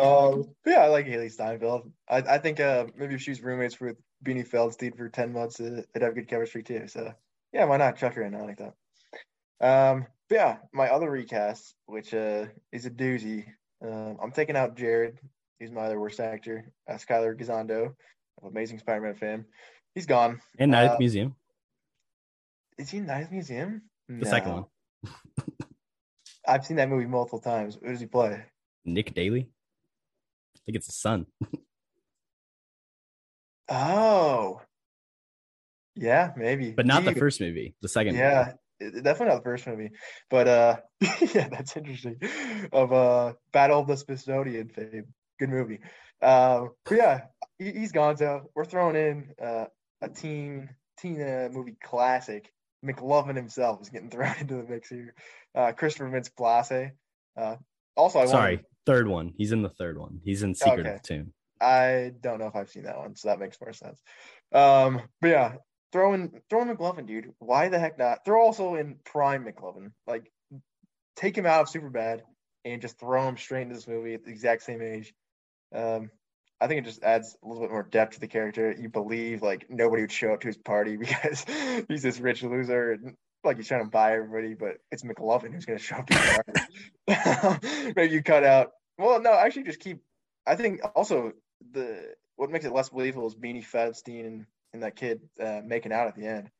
Um, yeah, I like Hailee Steinfeld. I, I think uh, maybe if she was roommates with Beanie Feldstein for 10 months, uh, they'd have good chemistry too. So yeah, why not? Chuck her in. I like that. Um, but yeah, my other recast, which uh, is a doozy. Um, I'm taking out Jared. He's my other worst actor. Uh, Skyler Amazing Spider-Man fan. He's gone. In Night Uh, Museum, Is he in Night the Museum? the second one. I've seen that movie multiple times. Who does he play? Nick Daley. I think it's the son. Oh, yeah, maybe, But not the first movie, the second. Yeah, it- definitely not the first movie, but uh, yeah, that's interesting. Of uh, Battle of the Smithsonian fame, good movie. Uh, but yeah, he, he's gone. So we're throwing in uh, a teen teen uh, movie classic. McLovin himself is getting thrown into the mix here. Uh, Christopher Mintz-Plasse. Uh, also, I Sorry, wanted- third one. He's in the third one. He's in Secret Okay. of the Tomb. I don't know if I've seen that one, so that makes more sense. Um, but yeah, throw in throw in McLovin, dude. Why the heck not? Throw also in Prime McLovin. Like, take him out of Superbad and just throw him straight into this movie at the exact same age. Um, I think it just adds a little bit more depth to the character. You believe like nobody would show up to his party because he's this rich loser and like he's trying to buy everybody, but it's McLovin who's going to show up to party. Maybe you cut out. Well, no, actually, just keep. I think also the what makes it less believable is Beanie Feldstein and, and that kid uh, making out at the end.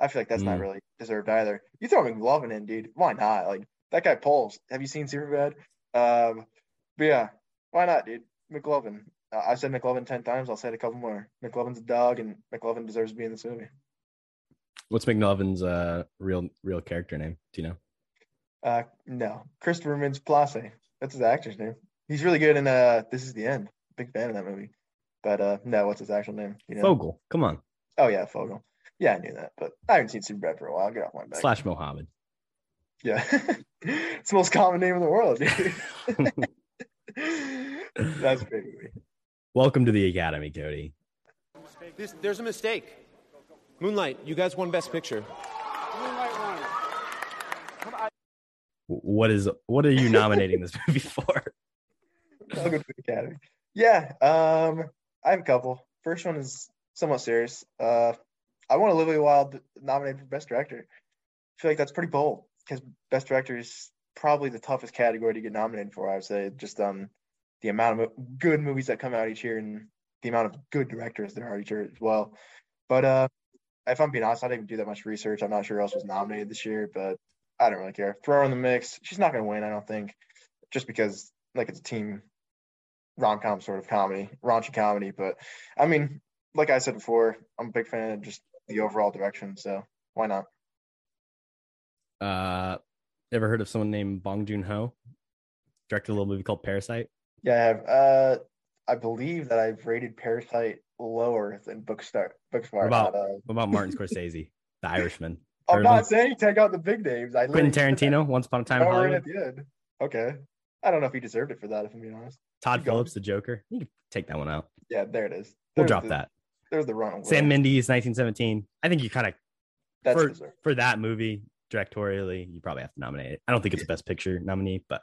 I feel like that's not Mm. really deserved either. You throw McLovin in, dude. Why not? Like that guy pulls. Have you seen Superbad? Um, but yeah, why not, dude? McLovin. Uh, I've said McLovin ten times. I'll say it a couple more. McLovin's a dog, and McLovin deserves to be in this movie. What's McNovin's uh real real character name? Do you know? Uh, no, Christopher Mintz-Plasse. That's his actor's name. He's really good in uh, This Is the End. Big fan of that movie. But uh, no, what's his actual name? You know? Fogell. Come on. Oh yeah, Fogell. Yeah, I knew that, but I haven't seen Superbad for a while. Get off my back. Slash Mohammed. Yeah, it's the most common name in the world, dude. That's a great movie. Welcome to the Academy, Cody. This, there's a mistake. Moonlight, you guys won Best Picture. What is what are you nominating this movie for? Welcome to the Academy. Yeah, um, I have a couple. First one is somewhat serious. Uh, I want to Olivia Wilde nominated for Best Director. I feel like that's pretty bold because Best Director is probably the toughest category to get nominated for. I would say just um the amount of good movies that come out each year and the amount of good directors there are each year as well. But uh, if I'm being honest, I didn't do that much research. I'm not sure who else was nominated this year, but I don't really care. Throw her in the mix. She's not going to win, I don't think, just because like it's a team rom com sort of comedy, raunchy comedy. But I mean, like I said before, I'm a big fan of just the overall direction. So why not? Uh, ever heard of someone named Bong Joon Ho? Directed a little movie called Parasite. Yeah, I have. Uh, I believe that I've rated Parasite lower than Bookstar. Booksmart. What about uh, what about Martin Scorsese, The Irishman? I'm Heard not him? saying take out the big names. I Quentin Tarantino, Once Upon a Time in Hollywood. at the end. Okay. I don't know if he deserved it for that. If I'm being honest. Todd Keep going. Phillips, The Joker. You can take that one out. Yeah, there it is. We'll drop the- that. There's the run. Sam Mendes, 1917. I think you kind of for, deserved. for that movie directorially, you probably have to nominate it. I don't think it's a best picture nominee, but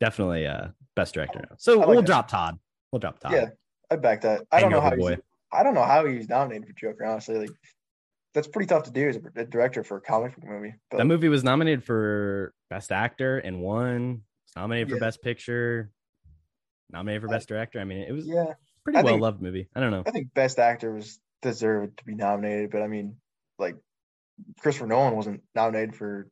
definitely uh best director. now. So like we'll that. drop Todd. We'll drop Todd. Yeah, I back that. I don't know how Hangover he's. I don't know how he's nominated for Joker. Honestly, like that's pretty tough to do as a, director for a comic book movie. But That movie was nominated for best actor and won. Was nominated for Yeah. best picture. Nominated for I- best director. I mean, it was yeah, pretty I well think- loved movie. I don't know. I think best actor was deserved to be nominated. But I mean, like Christopher Nolan wasn't nominated for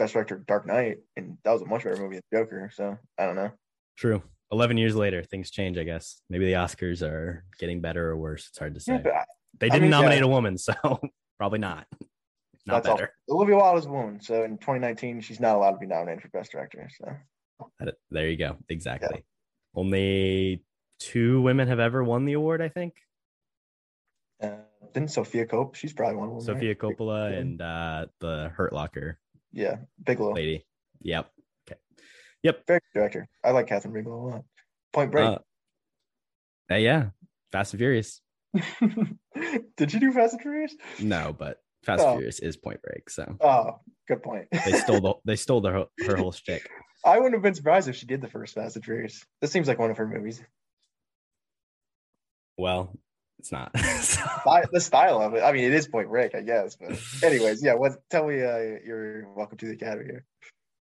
best director of Dark Knight, and that was a much better movie than Joker. So I don't know. True. Eleven years later, things change. I guess maybe the Oscars are getting better or worse. It's hard to say. Yeah, I- they didn't mean, nominate yeah. a woman, so probably not. Not That's all. better. Olivia Wilde is a woman, so in 2019 she's not allowed to be nominated for best director. So There you go. Exactly. Only two women have ever won the award, I think. uh, didn't Sofia Cope? She's probably one of them. Sofia right? Coppola Yeah. and uh, the Hurt Locker Yeah, Bigelow. lady. Yep. Okay. Yep. Very good director. I like Kathryn Bigelow a lot. Point Break. Uh, uh, yeah. Fast and Furious. Did you do Fast and Furious? No, but Fast Oh. and Furious is Point Break. So Oh, good point. they stole the they stole the, whole- her whole shtick. I wouldn't have been surprised if she did the first Fast and Furious. This seems like one of her movies. Well, it's not. So- The style of it. I mean, it is Point Break, I guess. But anyways, yeah. What? Tell me, uh, you're welcome to the academy here.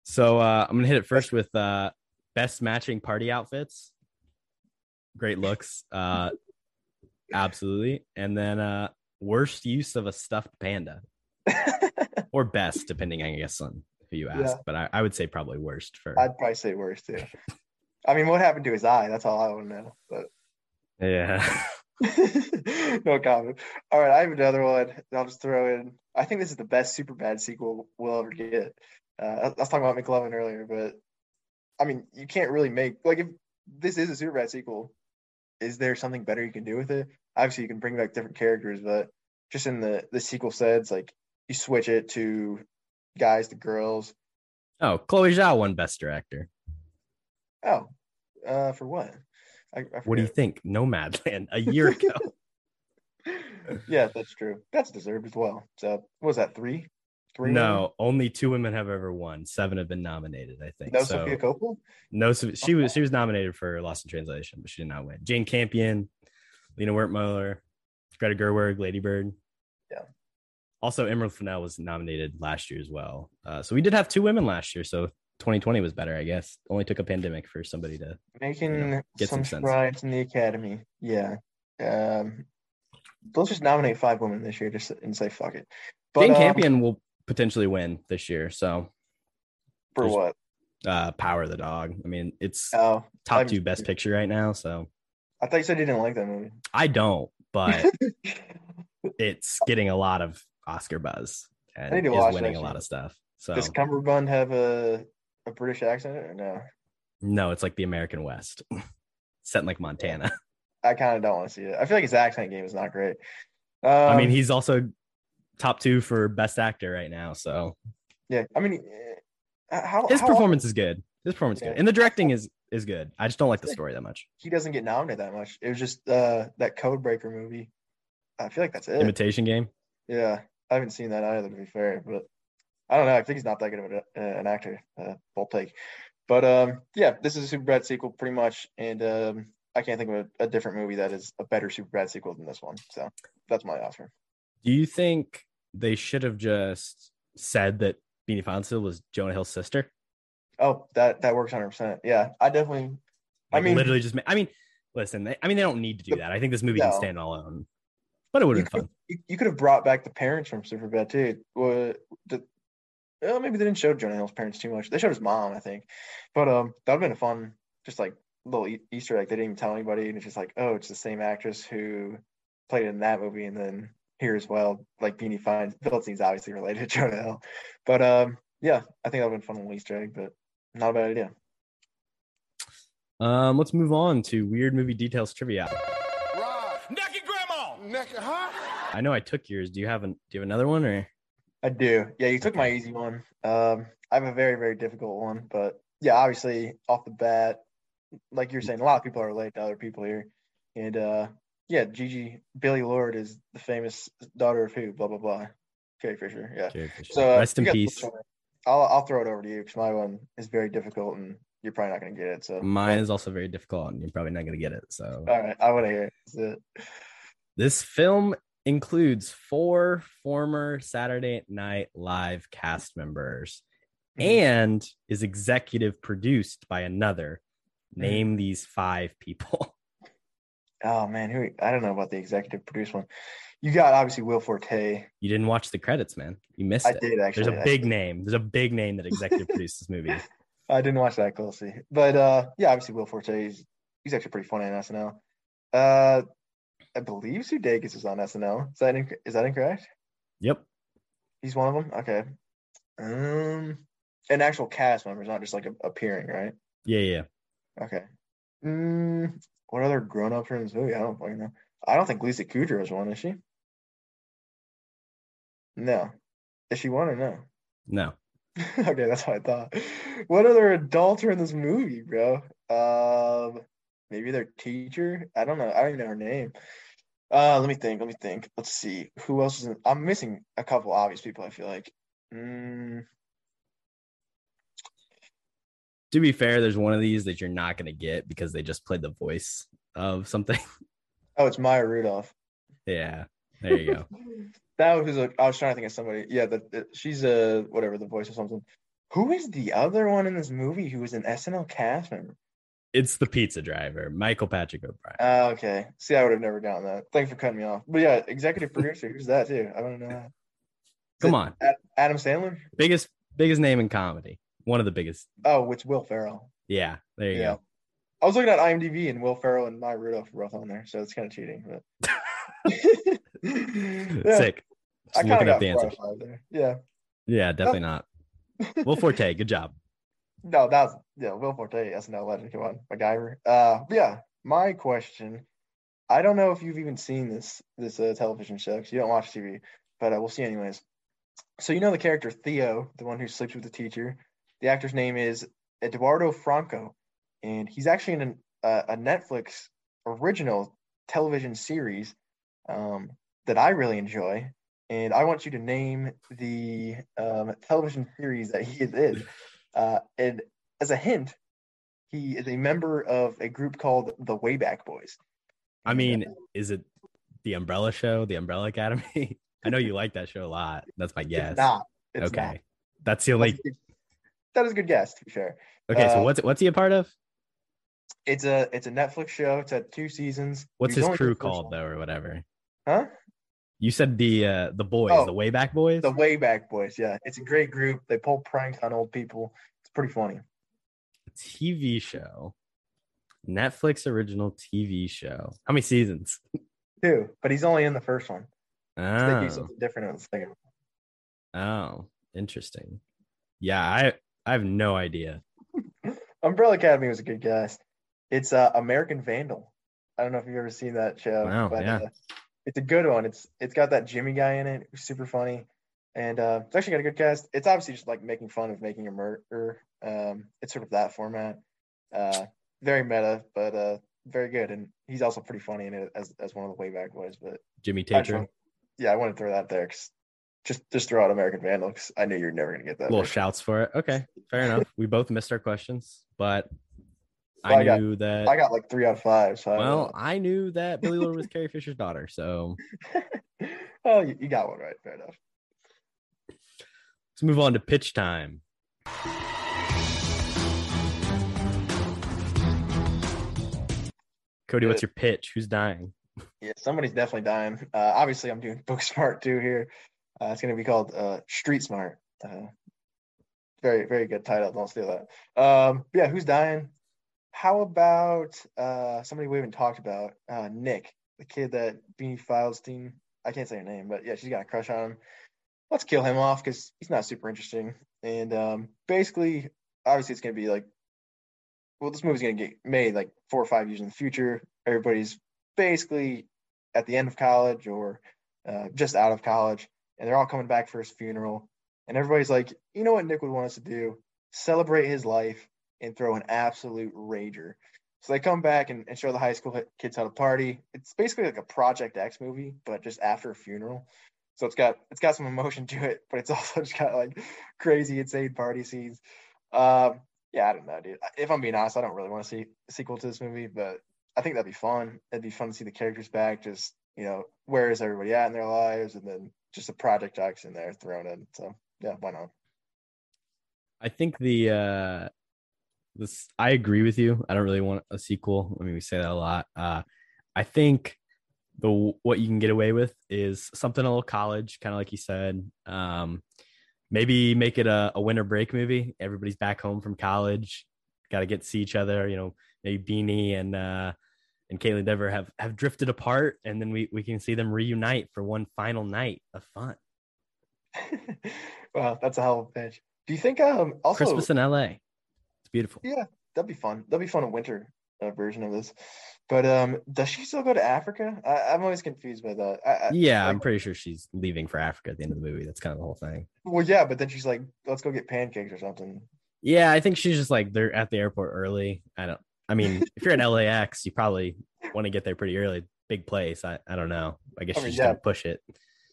So uh, I'm gonna hit it first with uh, best matching party outfits. Great looks, uh, absolutely, and then uh, worst use of a stuffed panda, or best, depending, I guess, on who you ask. Yeah. But I, I would say probably worst for. I'd probably say worse too. I mean, what happened to his eye? That's all I want to know. But yeah, no comment. All right, I have another one. I'll just throw in. I think this is the best super bad sequel we'll ever get. Uh, I was talking about McLovin earlier, but I mean, you can't really make like if this is a super bad sequel. Is there something better you can do with it? Obviously, you can bring back different characters, but just in the the sequel sets, like you switch it to guys to girls. oh, Chloe Zhao won best director. Oh, uh, for what? I, I What do you think? Nomadland a year ago. yeah, that's true. That's deserved as well. So what was that three? Three? no, only two women have ever won. Seven have been nominated. I think. No so. Sofia Coppola? No, she was she was nominated for Lost in Translation, but she did not win. Jane Campion, Lina Wertmüller, Greta Gerwig, Lady Bird. Yeah. Also, Emerald Fennell was nominated last year as well. Uh, so we did have two women last year. So 2020 was better, I guess. Only took a pandemic for somebody to. Making You know, get some some strides in the academy. Yeah. Um let's just nominate five women this year just and say fuck it. But Jane um, Campion will potentially win this year. So for there's- what? uh, Power of the Dog. I mean, it's Oh, top I'm- two best picture right now. So I thought you said you didn't like that movie. I don't, but it's getting a lot of Oscar buzz and is winning a lot of stuff. So Does Cumberbund have a a British accent or no? no, it's like the American West, set in like Montana. I kind of don't want to see it. I feel like his accent game is not great. Um, I mean, he's also top two for best actor right now. So Yeah, I mean, Uh, How His how performance is good. His performance is Yeah. good, and the directing is is good. I just don't like the story that much. he doesn't get nominated that much. It was just uh that Codebreaker movie. I feel like that's it. Imitation Game. Yeah, I haven't seen that either. To be fair, but I don't know. I think he's not that good of a, uh, an actor. Uh, bold take. But um, yeah, this is a Super Bad sequel, pretty much, and um, I can't think of a, a different movie that is a better Super Bad sequel than this one. So that's my offer. Do you think they should have just said that Beanie Fonsil was Jonah Hill's sister? Oh, that that works hundred percent. Yeah, I definitely. I mean, literally just. I mean, listen. They, I mean, they don't need to do The- that. I think this movie can stand alone. But it would have been fun. you, you could have brought back the parents from Superbad too. The, well, maybe they didn't show Jonah Hill's parents too much. They showed his mom, I think. But um, that would have been a fun, just like little e- Easter egg. They didn't even tell anybody, and it's just like, oh, it's the same actress who played in that movie, and then here as well, like Beanie finds Philistine's obviously related to Jonah Hill. But um, yeah, I think that would have been fun little Easter egg, but not a bad idea. Um, let's move on to weird movie details trivia. Naked grandma. Naked, huh? I know I took yours. Do you have an, Do you have another one or? I do. Yeah, you took my easy one. Um, I have a very, very difficult one, but yeah, obviously off the bat, like you're saying, a lot of people are related to other people here, and uh, yeah, Gigi Billie Lourd is the famous daughter of who? Blah blah blah. Carrie Fisher. Yeah. Carrie Fisher. So uh, Rest in you got the peace. I'll I'll throw it over to you because my one is very difficult and you're probably not gonna get it. So Mine is also very difficult, and you're probably not going to get it. So all right, I want to hear it. That's it. This film includes four former Saturday Night Live cast members Mhm. and is executive produced by another. Name these five people. Oh man, who I don't know about the executive produced one. You got obviously Will Forte. You didn't watch the credits, man. You missed I it. did actually. There's a big name. There's a big name that executive produced this movie. I didn't watch that closely, but uh, yeah, obviously Will Forte. He's, he's actually pretty funny on SNL. Uh, I believe Sudeikis is on SNL. Is that inc- is that incorrect? Yep. He's one of them. Okay. Um, an actual cast member, is not just like a, appearing, right? Yeah, yeah. Okay. Mm, what other grown ups are in this movie? I don't fucking know. I don't think Lisa Kudrow is one, is she? No. Is she one or no? No. okay, that's what I thought. What other adults are in this movie, bro? Um, maybe their teacher. I don't know. I don't even know her name. Uh, let me think. Let me think. Let's see. Who else is in? I'm missing a couple obvious people. I feel like. Mm, To be fair, there's one of these that you're not going to get because they just played the voice of something. oh, it's Maya Rudolph. yeah. There you go. That was a, I was trying to think of somebody. Yeah, that that- she's a whatever the voice or something. Who is the other one in this movie who was an SNL cast member? It's the pizza driver, Michael Patrick O'Brien. Uh, okay. See, I would have never gotten that. Thanks for cutting me off. But yeah, executive producer. Who's that too? I don't know. that. Come on. Adam Sandler. Biggest biggest name in comedy. One of the biggest. Oh, it's Will Ferrell. Yeah, there you Yeah. go. I was looking at IMDb and Will Ferrell and Maya Rudolph were both on there, so it's kind of cheating. But yeah, Sick. I Just kind of looking got up the four out answers. of five there. Yeah. Yeah, definitely not. Will Forte, good job. No, that was yeah, Will Forte, SNL legend. Come on, MacGyver. Uh, yeah, my question. I don't know if you've even seen this this uh, television show because you don't watch TV, but uh, we'll see anyways. So you know the character Theo, the one who sleeps with the teacher. The actor's name is Eduardo Franco, and he's actually in an, uh, a Netflix original television series um, that I really enjoy. And I want you to name the um, television series that he is in. Uh, and as a hint, he is a member of a group called the Wayback Boys. I mean, is it the Umbrella Show, the Umbrella Academy? I know you like that show a lot. That's my guess. It's not. It's okay, not. that's the only. that is a good guess, to be fair. Okay, so uh, what's what's he a part of? It's a it's a Netflix show. It's at two seasons. What's He's his crew called though, or whatever? Huh? You said the uh the boys, Oh, the Wayback Boys. The Wayback Boys. Yeah, it's a great group. They pull pranks on old people. It's pretty funny. TV show, Netflix original TV show. How many seasons? Two, but he's only in the first one. So they do Oh, something different in the second. one. oh, interesting. Yeah, I I have no idea. Umbrella Academy was a good guess. It's uh, American Vandal. I don't know if you've ever seen that show. Wow, but yeah. uh, it's a good one. It's it's got that Jimmy guy in it, super funny. and uh, it's actually got a good cast. It's obviously just like making fun of making a murder. Um, it's sort of that format. Uh, very meta, but uh, very good, and he's also pretty funny in it as as one of the way back boys. But Jimmy I Tatro. yeah, I want to throw that there because just just throw out American Vandal because I knew you're never gonna get that. Little first. shouts for it. Okay, fair enough. We both missed our questions, but Well, I I got- knew that. I got like three out of five. So I well, know. I knew that Billie Lourd was Carrie Fisher's daughter. So oh, you, you got one right. Fair enough. let's move on to pitch time. Cody, what's your pitch? Who's dying? Yeah, somebody's definitely dying. Uh, obviously, I'm doing book smart too here. Uh, it's going to be called uh, Street Smart. Uh, very, very good title. Don't steal that. Um, yeah, who's dying? How about uh, somebody we haven't talked about? Uh, Nick, the kid that Beanie Filestein. I can't say her name, but yeah, she's got a crush on him. Let's kill him off because he's not super interesting. And um, basically, obviously, it's going to be like, well, this movie's going to get made like four or five years in the future. Everybody's basically at the end of college or uh, just out of college, and they're all coming back for his funeral. And everybody's like, you know what Nick would want us to do? Celebrate his life and throw an absolute rager. So they come back and, and show the high school kids how to party. It's basically like a Project X movie, but just after a funeral. So it's got it's got some emotion to it, but it's also just got like crazy, insane party scenes. Um, yeah, I don't know, dude. If I'm being honest, I don't really want to see a sequel to this movie, but I think that'd be fun. It'd be fun to see the characters back. Just you know, where is everybody at in their lives, and then just a Project X in there thrown in. So yeah, why not? I think the uh this I agree with you. I don't really want a sequel. I mean, we say that a lot. Uh I think the what you can get away with is something a little college, kind of like you said. Um maybe make it a, a winter break movie. Everybody's back home from college, got to get to see each other, you know, maybe Beanie and uh and Kaylee Dever have have drifted apart and then we we can see them reunite for one final night of fun. well, that's a hell of a pitch. Do you think um also Christmas in LA. It's beautiful. Yeah, that'd be fun. That'd be fun a winter uh, version of this. But um, does she still go to Africa? I, I'm always confused by that. I, I, Yeah, like- I'm pretty sure she's leaving for Africa at the end of the movie. That's kind of the whole thing. Well, yeah, but then she's like, "Let's go get pancakes or something." Yeah, I think she's just like they're at the airport early. I don't. I mean, if you're at LAX, you probably want to get there pretty early. Big place. I, I don't know. I guess I mean, she's yeah. gonna push it.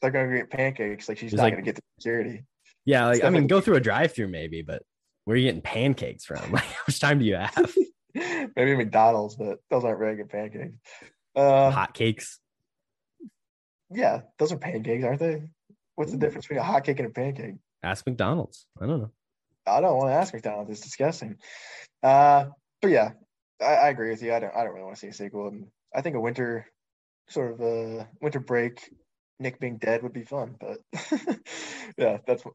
They're gonna get pancakes. Like she's not like- gonna get the security. Yeah, like I mean, like- go through a drive-through maybe, but where are you getting pancakes from? Like, how much time do you have? Maybe McDonald's, but those aren't very good pancakes. Uh, Hot cakes. yeah, those are pancakes, aren't they? What's the difference between a hot cake and a pancake? Ask McDonald's. I don't know. I don't want to ask McDonald's. It's disgusting. Uh, but yeah, I, I agree with you. I don't. I don't really want to see a sequel, and I think a winter sort of a winter break, Nick being dead would be fun. But yeah, that's what.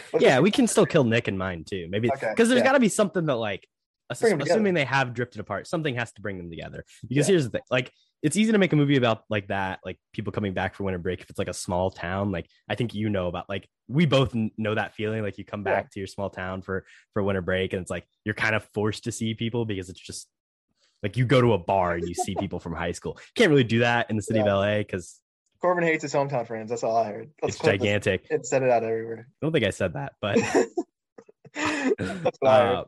yeah, we can still kill Nick and mine too. Maybe Okay, because there's yeah. got to be something that like, together. assuming they have drifted apart, something has to bring them together. Because Yeah. here's the thing, like it's easy to make a movie about like that, like people coming back for winter break. If it's like a small town, like I think you know about, like we both know that feeling. Like you come Yeah. back to your small town for for winter break, and it's like you're kind of forced to see people because it's just like you go to a bar and you see people from high school. Can't really do that in the city Yeah. of LA because Corbin hates his hometown friends. That's all I heard. Let's it's gigantic. I and send it out everywhere. I don't think I said that, but. That's what I heard. Uh,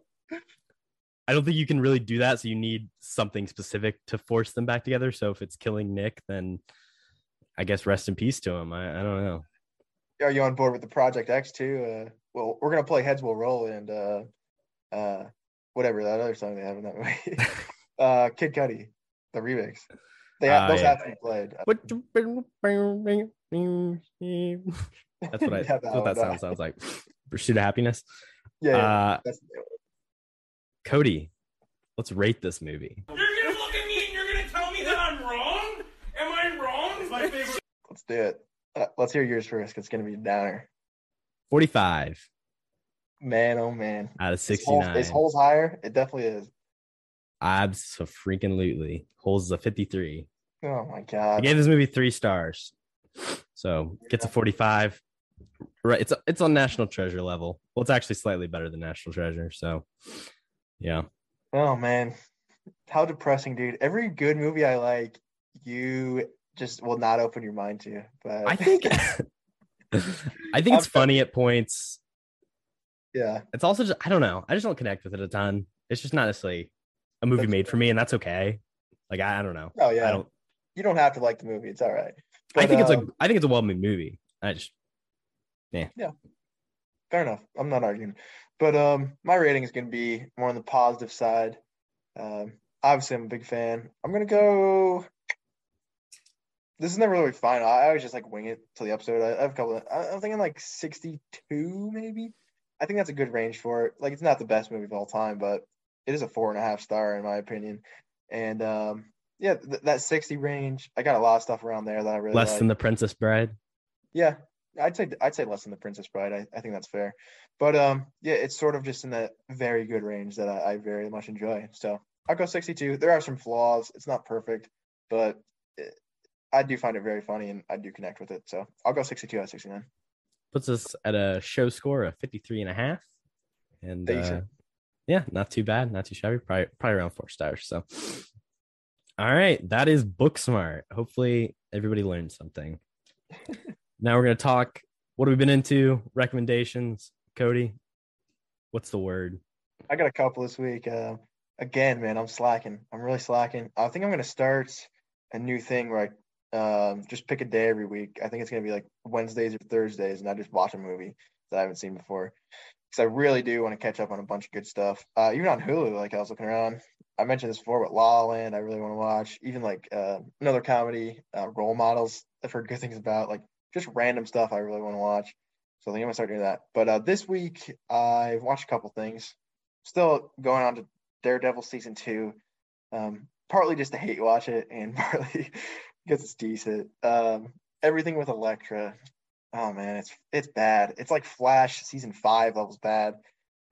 I don't think you can really do that. So you need something specific to force them back together. So if it's killing Nick, then I guess rest in peace to him. I, I don't know. Are you on board with the Project X too? Uh, well, we're gonna play Heads Will Roll and uh, uh, whatever that other song they have in that movie. uh, Kid Cudi, the remix. They have, Oh, those yeah. have to be played. What? That's what I. Yeah, That's what that that sound sounds like. Pursuit of happiness. Yeah, yeah, Uh, Cody, let's rate this movie. You're gonna look at me and you're gonna tell me that I'm wrong? Am I wrong? It's my favorite. let's do it. Uh, let's hear yours first. It's gonna be a downer. Forty-five Man, oh man. out of Is Holes- sixty-nine. Is holes higher? It definitely is. Absolutely. Holes is a fifty-three. Oh my god! I gave this movie three stars, so gets a forty-five. Right, it's it's on National Treasure level. Well, it's actually slightly better than National Treasure. So, yeah, Oh man, how depressing, dude. Every good movie I like, you just will not open your mind to. But I think I think it's funny at points. Yeah. It's also just I don't know. I just don't connect with it a ton. It's just not necessarily a movie made for me, and that's okay. Like I, I don't know. Oh yeah. I don't. You don't have to like the movie. It's all right. I But, think it's a. um, think it's a well made movie. I just Yeah. Yeah. fair enough. I'm not arguing. But um, my rating is going to be more on the positive side. Um, obviously, I'm a big fan. I'm going to go. This is never really final. I always just like wing it till the episode. I, I have a couple. Of, I'm thinking like 62, maybe. I think that's a good range for it. Like, it's not the best movie of all time, but it is a four and a half star in my opinion. And um, yeah, th- that 60 range. I got a lot of stuff around there that I really less like. than the Princess Bride. Yeah, I'd say I'd say less than the Princess Bride. I, I think that's fair. But um, yeah, it's sort of just in that very good range that I, I very much enjoy. So I'll go 62. There are some flaws. It's not perfect, but it, I do find it very funny and I do connect with it. So I'll go 62 out of 69. Puts us at a show score of 53 and a half. And uh. Yeah, not too bad, not too shabby. Probably probably around four stars. So all right, that is book smart. Hopefully everybody learned something. now we're gonna talk what have we been into, recommendations. Cody, what's the word? I got a couple this week. Um, again, man, I'm slacking. I'm really slacking. I think I'm gonna start a new thing where I um, just pick a day every week. I think it's gonna be like Wednesdays or Thursdays, and I just watch a movie that I haven't seen before. Because I really do want to catch up on a bunch of good stuff. Uh, even on Hulu, like I was looking around. I mentioned this before, but La La Land, I really want to watch. Even like uh, another comedy, uh, Role Models. I've heard good things about. Like just random stuff I really want to watch. So I think I'm gonna start doing that. But uh, this week I've watched a couple things. Still going on to Daredevil season two. Um, partly just to hate watch it, and partly because it's decent. Um, everything with Elektra. Oh man, it's it's bad. It's like Flash season five levels bad,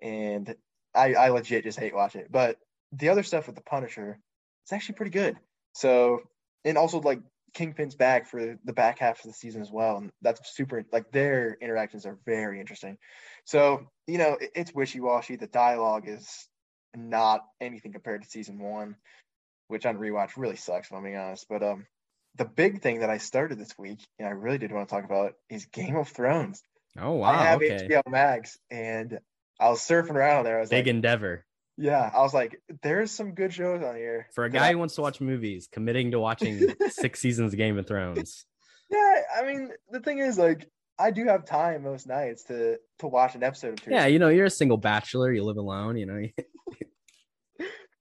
and I I legit just hate watch it. But the other stuff with the Punisher, it's actually pretty good. So and also like Kingpin's back for the back half of the season as well, and that's super. Like their interactions are very interesting. So you know it- it's wishy washy. The dialogue is not anything compared to season one, which on rewatch really sucks. If I'm being honest, but um, the big thing that I started this week, and I really did want to talk about, is Game of Thrones. Oh wow, I have okay. HBO Max, and I was surfing around there. I was Big like, endeavor yeah, I was like, there's some good shows on here for a guy I- who wants to watch movies, committing to watching six seasons of Game of Thrones. Yeah, I mean, the thing is, like, I do have time most nights to to watch an episode or two. Yeah, you know, you're a single bachelor, you live alone, you know.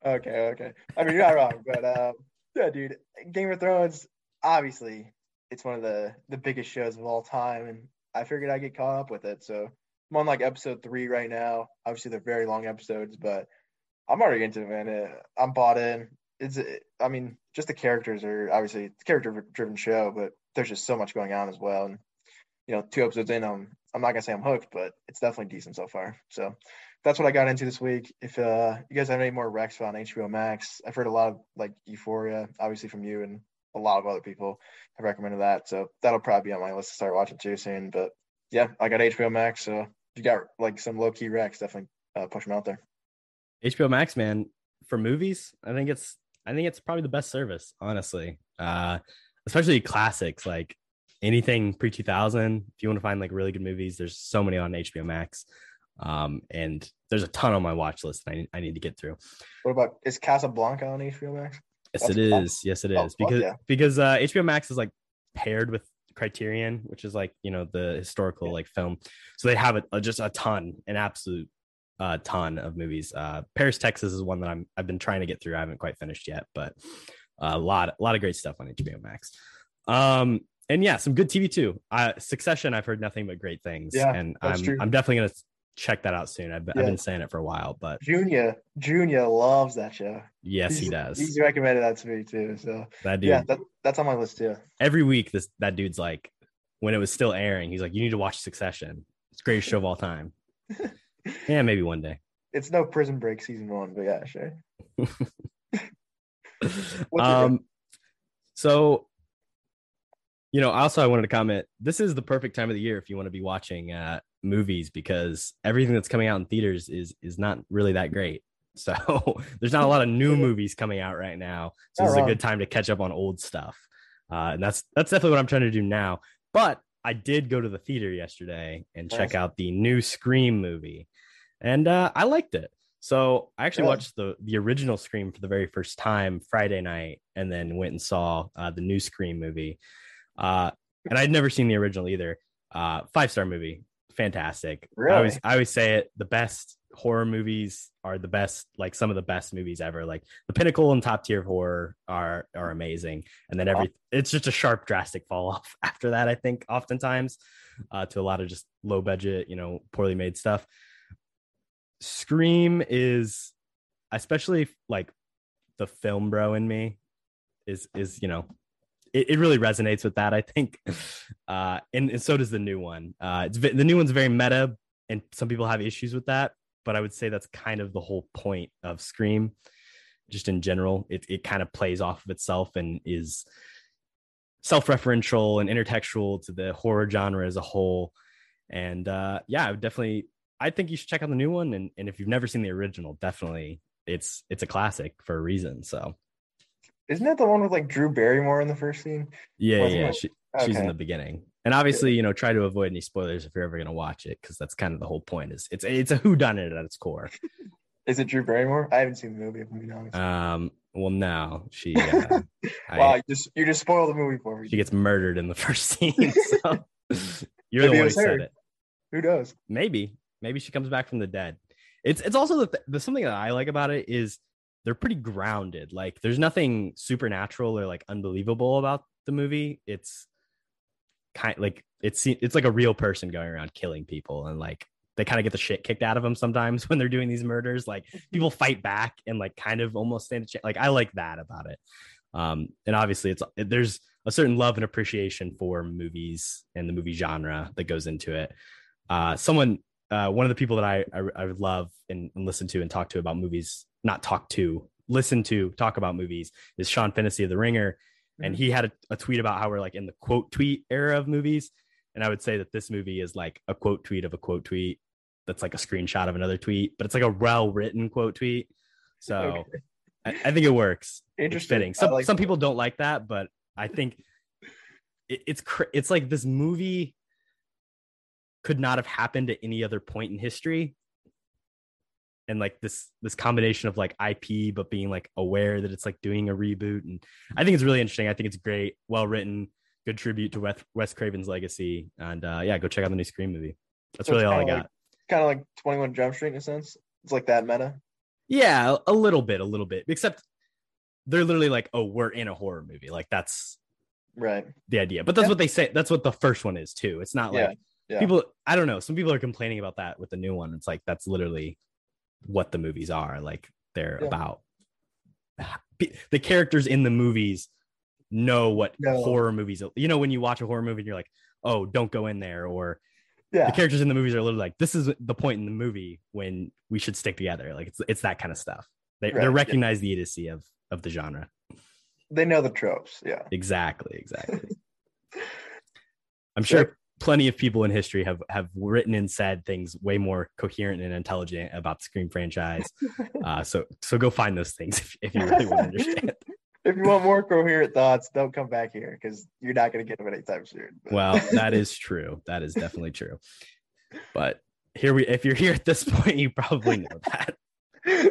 Okay, okay. I mean, you're not wrong, but um, yeah, dude, Game of Thrones. Obviously, it's one of the the biggest shows of all time, and I figured I'd get caught up with it. So I'm on like episode three right now. Obviously, they're very long episodes, but I'm already into it, man. I'm bought in. It's, I mean, just the characters are obviously it's a character driven show, but there's just so much going on as well. And you know, two episodes in, I'm I'm not gonna say I'm hooked, but it's definitely decent so far. So that's what I got into this week. If uh, you guys have any more recs on HBO Max, I've heard a lot of like Euphoria, obviously from you and a lot of other people have recommended that. So that'll probably be on my list to start watching too soon. But yeah, I got HBO Max. So if you got like some low key recs, definitely uh, push them out there. HBO Max, man, for movies, I think it's I think it's probably the best service, honestly. Uh, especially classics like anything pre two thousand. If you want to find like really good movies, there's so many on HBO Max, um, and there's a ton on my watch list. I, I need to get through. What about is Casablanca on HBO Max? Yes, That's it fun. is. Yes, it is. Oh, is fuck because yeah. because uh, HBO Max is like paired with Criterion, which is like you know the historical like film. So they have a, a- just a ton, an absolute uh, ton of movies. Uh, Paris, Texas is one that I'm I've been trying to get through. I haven't quite finished yet, but a lot a lot of great stuff on HBO Max. Um, and yeah, some good TV too. Uh, Succession, I've heard nothing but great things, Yeah, and I'm true. I'm definitely gonna check that out soon. I've been, I've been saying it for a while, but Junior, Junior loves that show. yes, he does. He's recommended that to me too. So that dude, yeah, that, that's on my list too. every week this that dude's like when it was still airing he's like you need to watch succession it's greatest show of all time yeah maybe one day It's no Prison Break season one, but yeah, sure. um so you know also i wanted to comment this is the perfect time of the year if you want to be watching uh movies because everything that's coming out in theaters is is not really that great. So there's not a lot of new movies coming out right now. So this is a good time to catch up on old stuff. Uh and that's that's definitely what i'm trying to do now. But I did go to the theater yesterday and Nice. check out the new Scream movie, and uh, I liked it. So I actually watched the the original Scream for the very first time Friday night, and then went and saw uh, the new Scream movie. Uh, and I'd never seen the original either. Uh, five star movie, fantastic. I always I always say it. The best horror movies are the best, like some of the best movies ever. Like the pinnacle and top tier of horror are are amazing, and then every it's just a sharp, drastic fall off after that. I think oftentimes uh, to a lot of just low budget, you know, poorly made stuff. Scream is, especially like the film bro in me, is is you know, it, it really resonates with that. I think, uh, and, and so does the new one. Uh, it's the new one's very meta, and some people have issues with that. But I would say that's kind of the whole point of Scream, just in general. It it kind of plays off of itself and is self-referential and intertextual to the horror genre as a whole. And uh, yeah, I would definitely. I think you should check out the new one, and and if you've never seen the original, definitely it's it's a classic for a reason. So Isn't that the one with like Drew Barrymore in the first scene? yeah, Wasn't yeah, it? she, she's in the beginning. And obviously, you know, try to avoid any spoilers if you're ever gonna watch it, because that's kind of the whole point. Is it's it's a who done it at its core. Is it Drew Barrymore? I haven't seen the movie. If I'm being honest. Um, well, no, she uh, I- wow, you just you just spoiled the movie for me. she gets murdered in the first scene. So you're the Maybe it one who said her. it. Who knows? maybe maybe she comes back from the dead it's it's also the, the something that i like about it is they're pretty grounded like there's nothing supernatural or like unbelievable about the movie. It's kind like it's it's like a real person going around killing people and like they kind of get the shit kicked out of them sometimes when they're doing these murders. Like people fight back and like kind of almost stand a chance like i like that about it. Um and obviously it's there's a certain love and appreciation for movies and the movie genre that goes into it. Uh, someone, uh, one of the people that I I, I love and, and listen to and talk to about movies, not talk to, listen to, talk about movies is Sean Fennessy of The Ringer, and he had a, a tweet about how we're like in the quote tweet era of movies, and I would say that this movie is like a quote tweet of a quote tweet that's like a screenshot of another tweet, but it's like a well written quote tweet. So Okay. I, I think it works. Interesting. fitting. Some like some that. people don't like that, but I think it, it's cr- it's like this movie could not have happened at any other point in history and like this this combination of like ip but being like aware that it's like doing a reboot and i think it's really interesting i think it's great well written good tribute to wes, wes craven's legacy and uh yeah go check out the new scream movie that's So really all i got like- Kind of like Twenty One Jump Street in a sense. It's like that meta. yeah a little bit a little bit except they're literally like oh we're in a horror movie like that's Right. the idea but that's Yeah. what they say that's what the first one is too it's not like Yeah, yeah. people i don't know some people are complaining about that with the new one it's like that's literally what the movies are like they're Yeah. about the characters in the movies know what No. horror movies you know when you watch a horror movie and you're like oh don't go in there or Yeah. the characters in the movies are literally like this is the point in the movie when we should stick together like it's it's that kind of stuff they, Right, they yeah. recognize the idiocy of of the genre They know the tropes. Yeah. exactly exactly i'm sure plenty of people in history have have written and said things way more coherent and intelligent about the scream franchise uh so so go find those things if, if you really want to understand If you want more coherent thoughts, don't come back here because you're not going to get them anytime soon. Well that is true that is definitely true but here we if you're here at this point you probably know that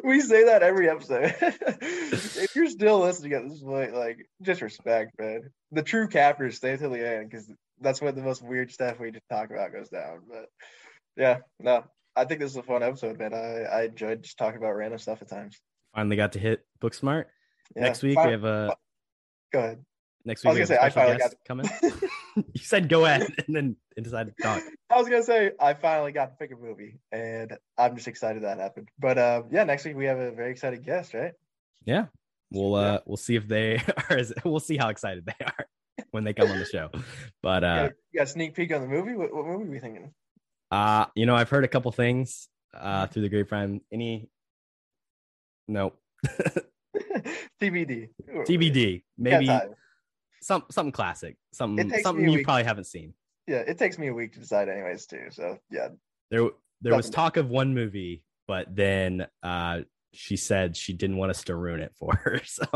we say that every episode. if you're still listening at this point, like just respect, man. The true cappers stay till the end because that's when the most weird stuff we just talk about goes down. But yeah, no, I think this is a fun episode, man. I, I enjoyed just talking about random stuff at times. finally got to hit book smart Yeah. next week Fi- we have a Go ahead. next week I was we gonna have say, a I finally guest coming you said go ahead and then and decided to talk I was gonna say I finally got to pick a movie, and I'm just excited that happened. But uh, yeah, next week we have a very excited guest, right? yeah we'll uh we'll see if they are as we'll see how excited they are when they come on the show. But uh you got a sneak peek on the movie. What, what movie are we thinking? uh you know i've heard a couple things uh through the grapevine. Any no TBD. tbd maybe some something classic. Something something you probably haven't seen. Yeah, it takes me a week to decide, anyways, too. So yeah, there there was talk of one movie but then uh she said she didn't want us to ruin it for her so.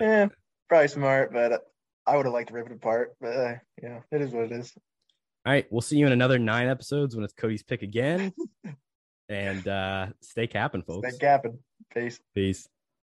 Yeah, probably smart, but I would have liked to rip it apart. But uh, Yeah, it is what it is. All right, we'll see you in another nine episodes when it's Cody's pick again. and uh stay capping, folks. Stay capping. Peace. Peace.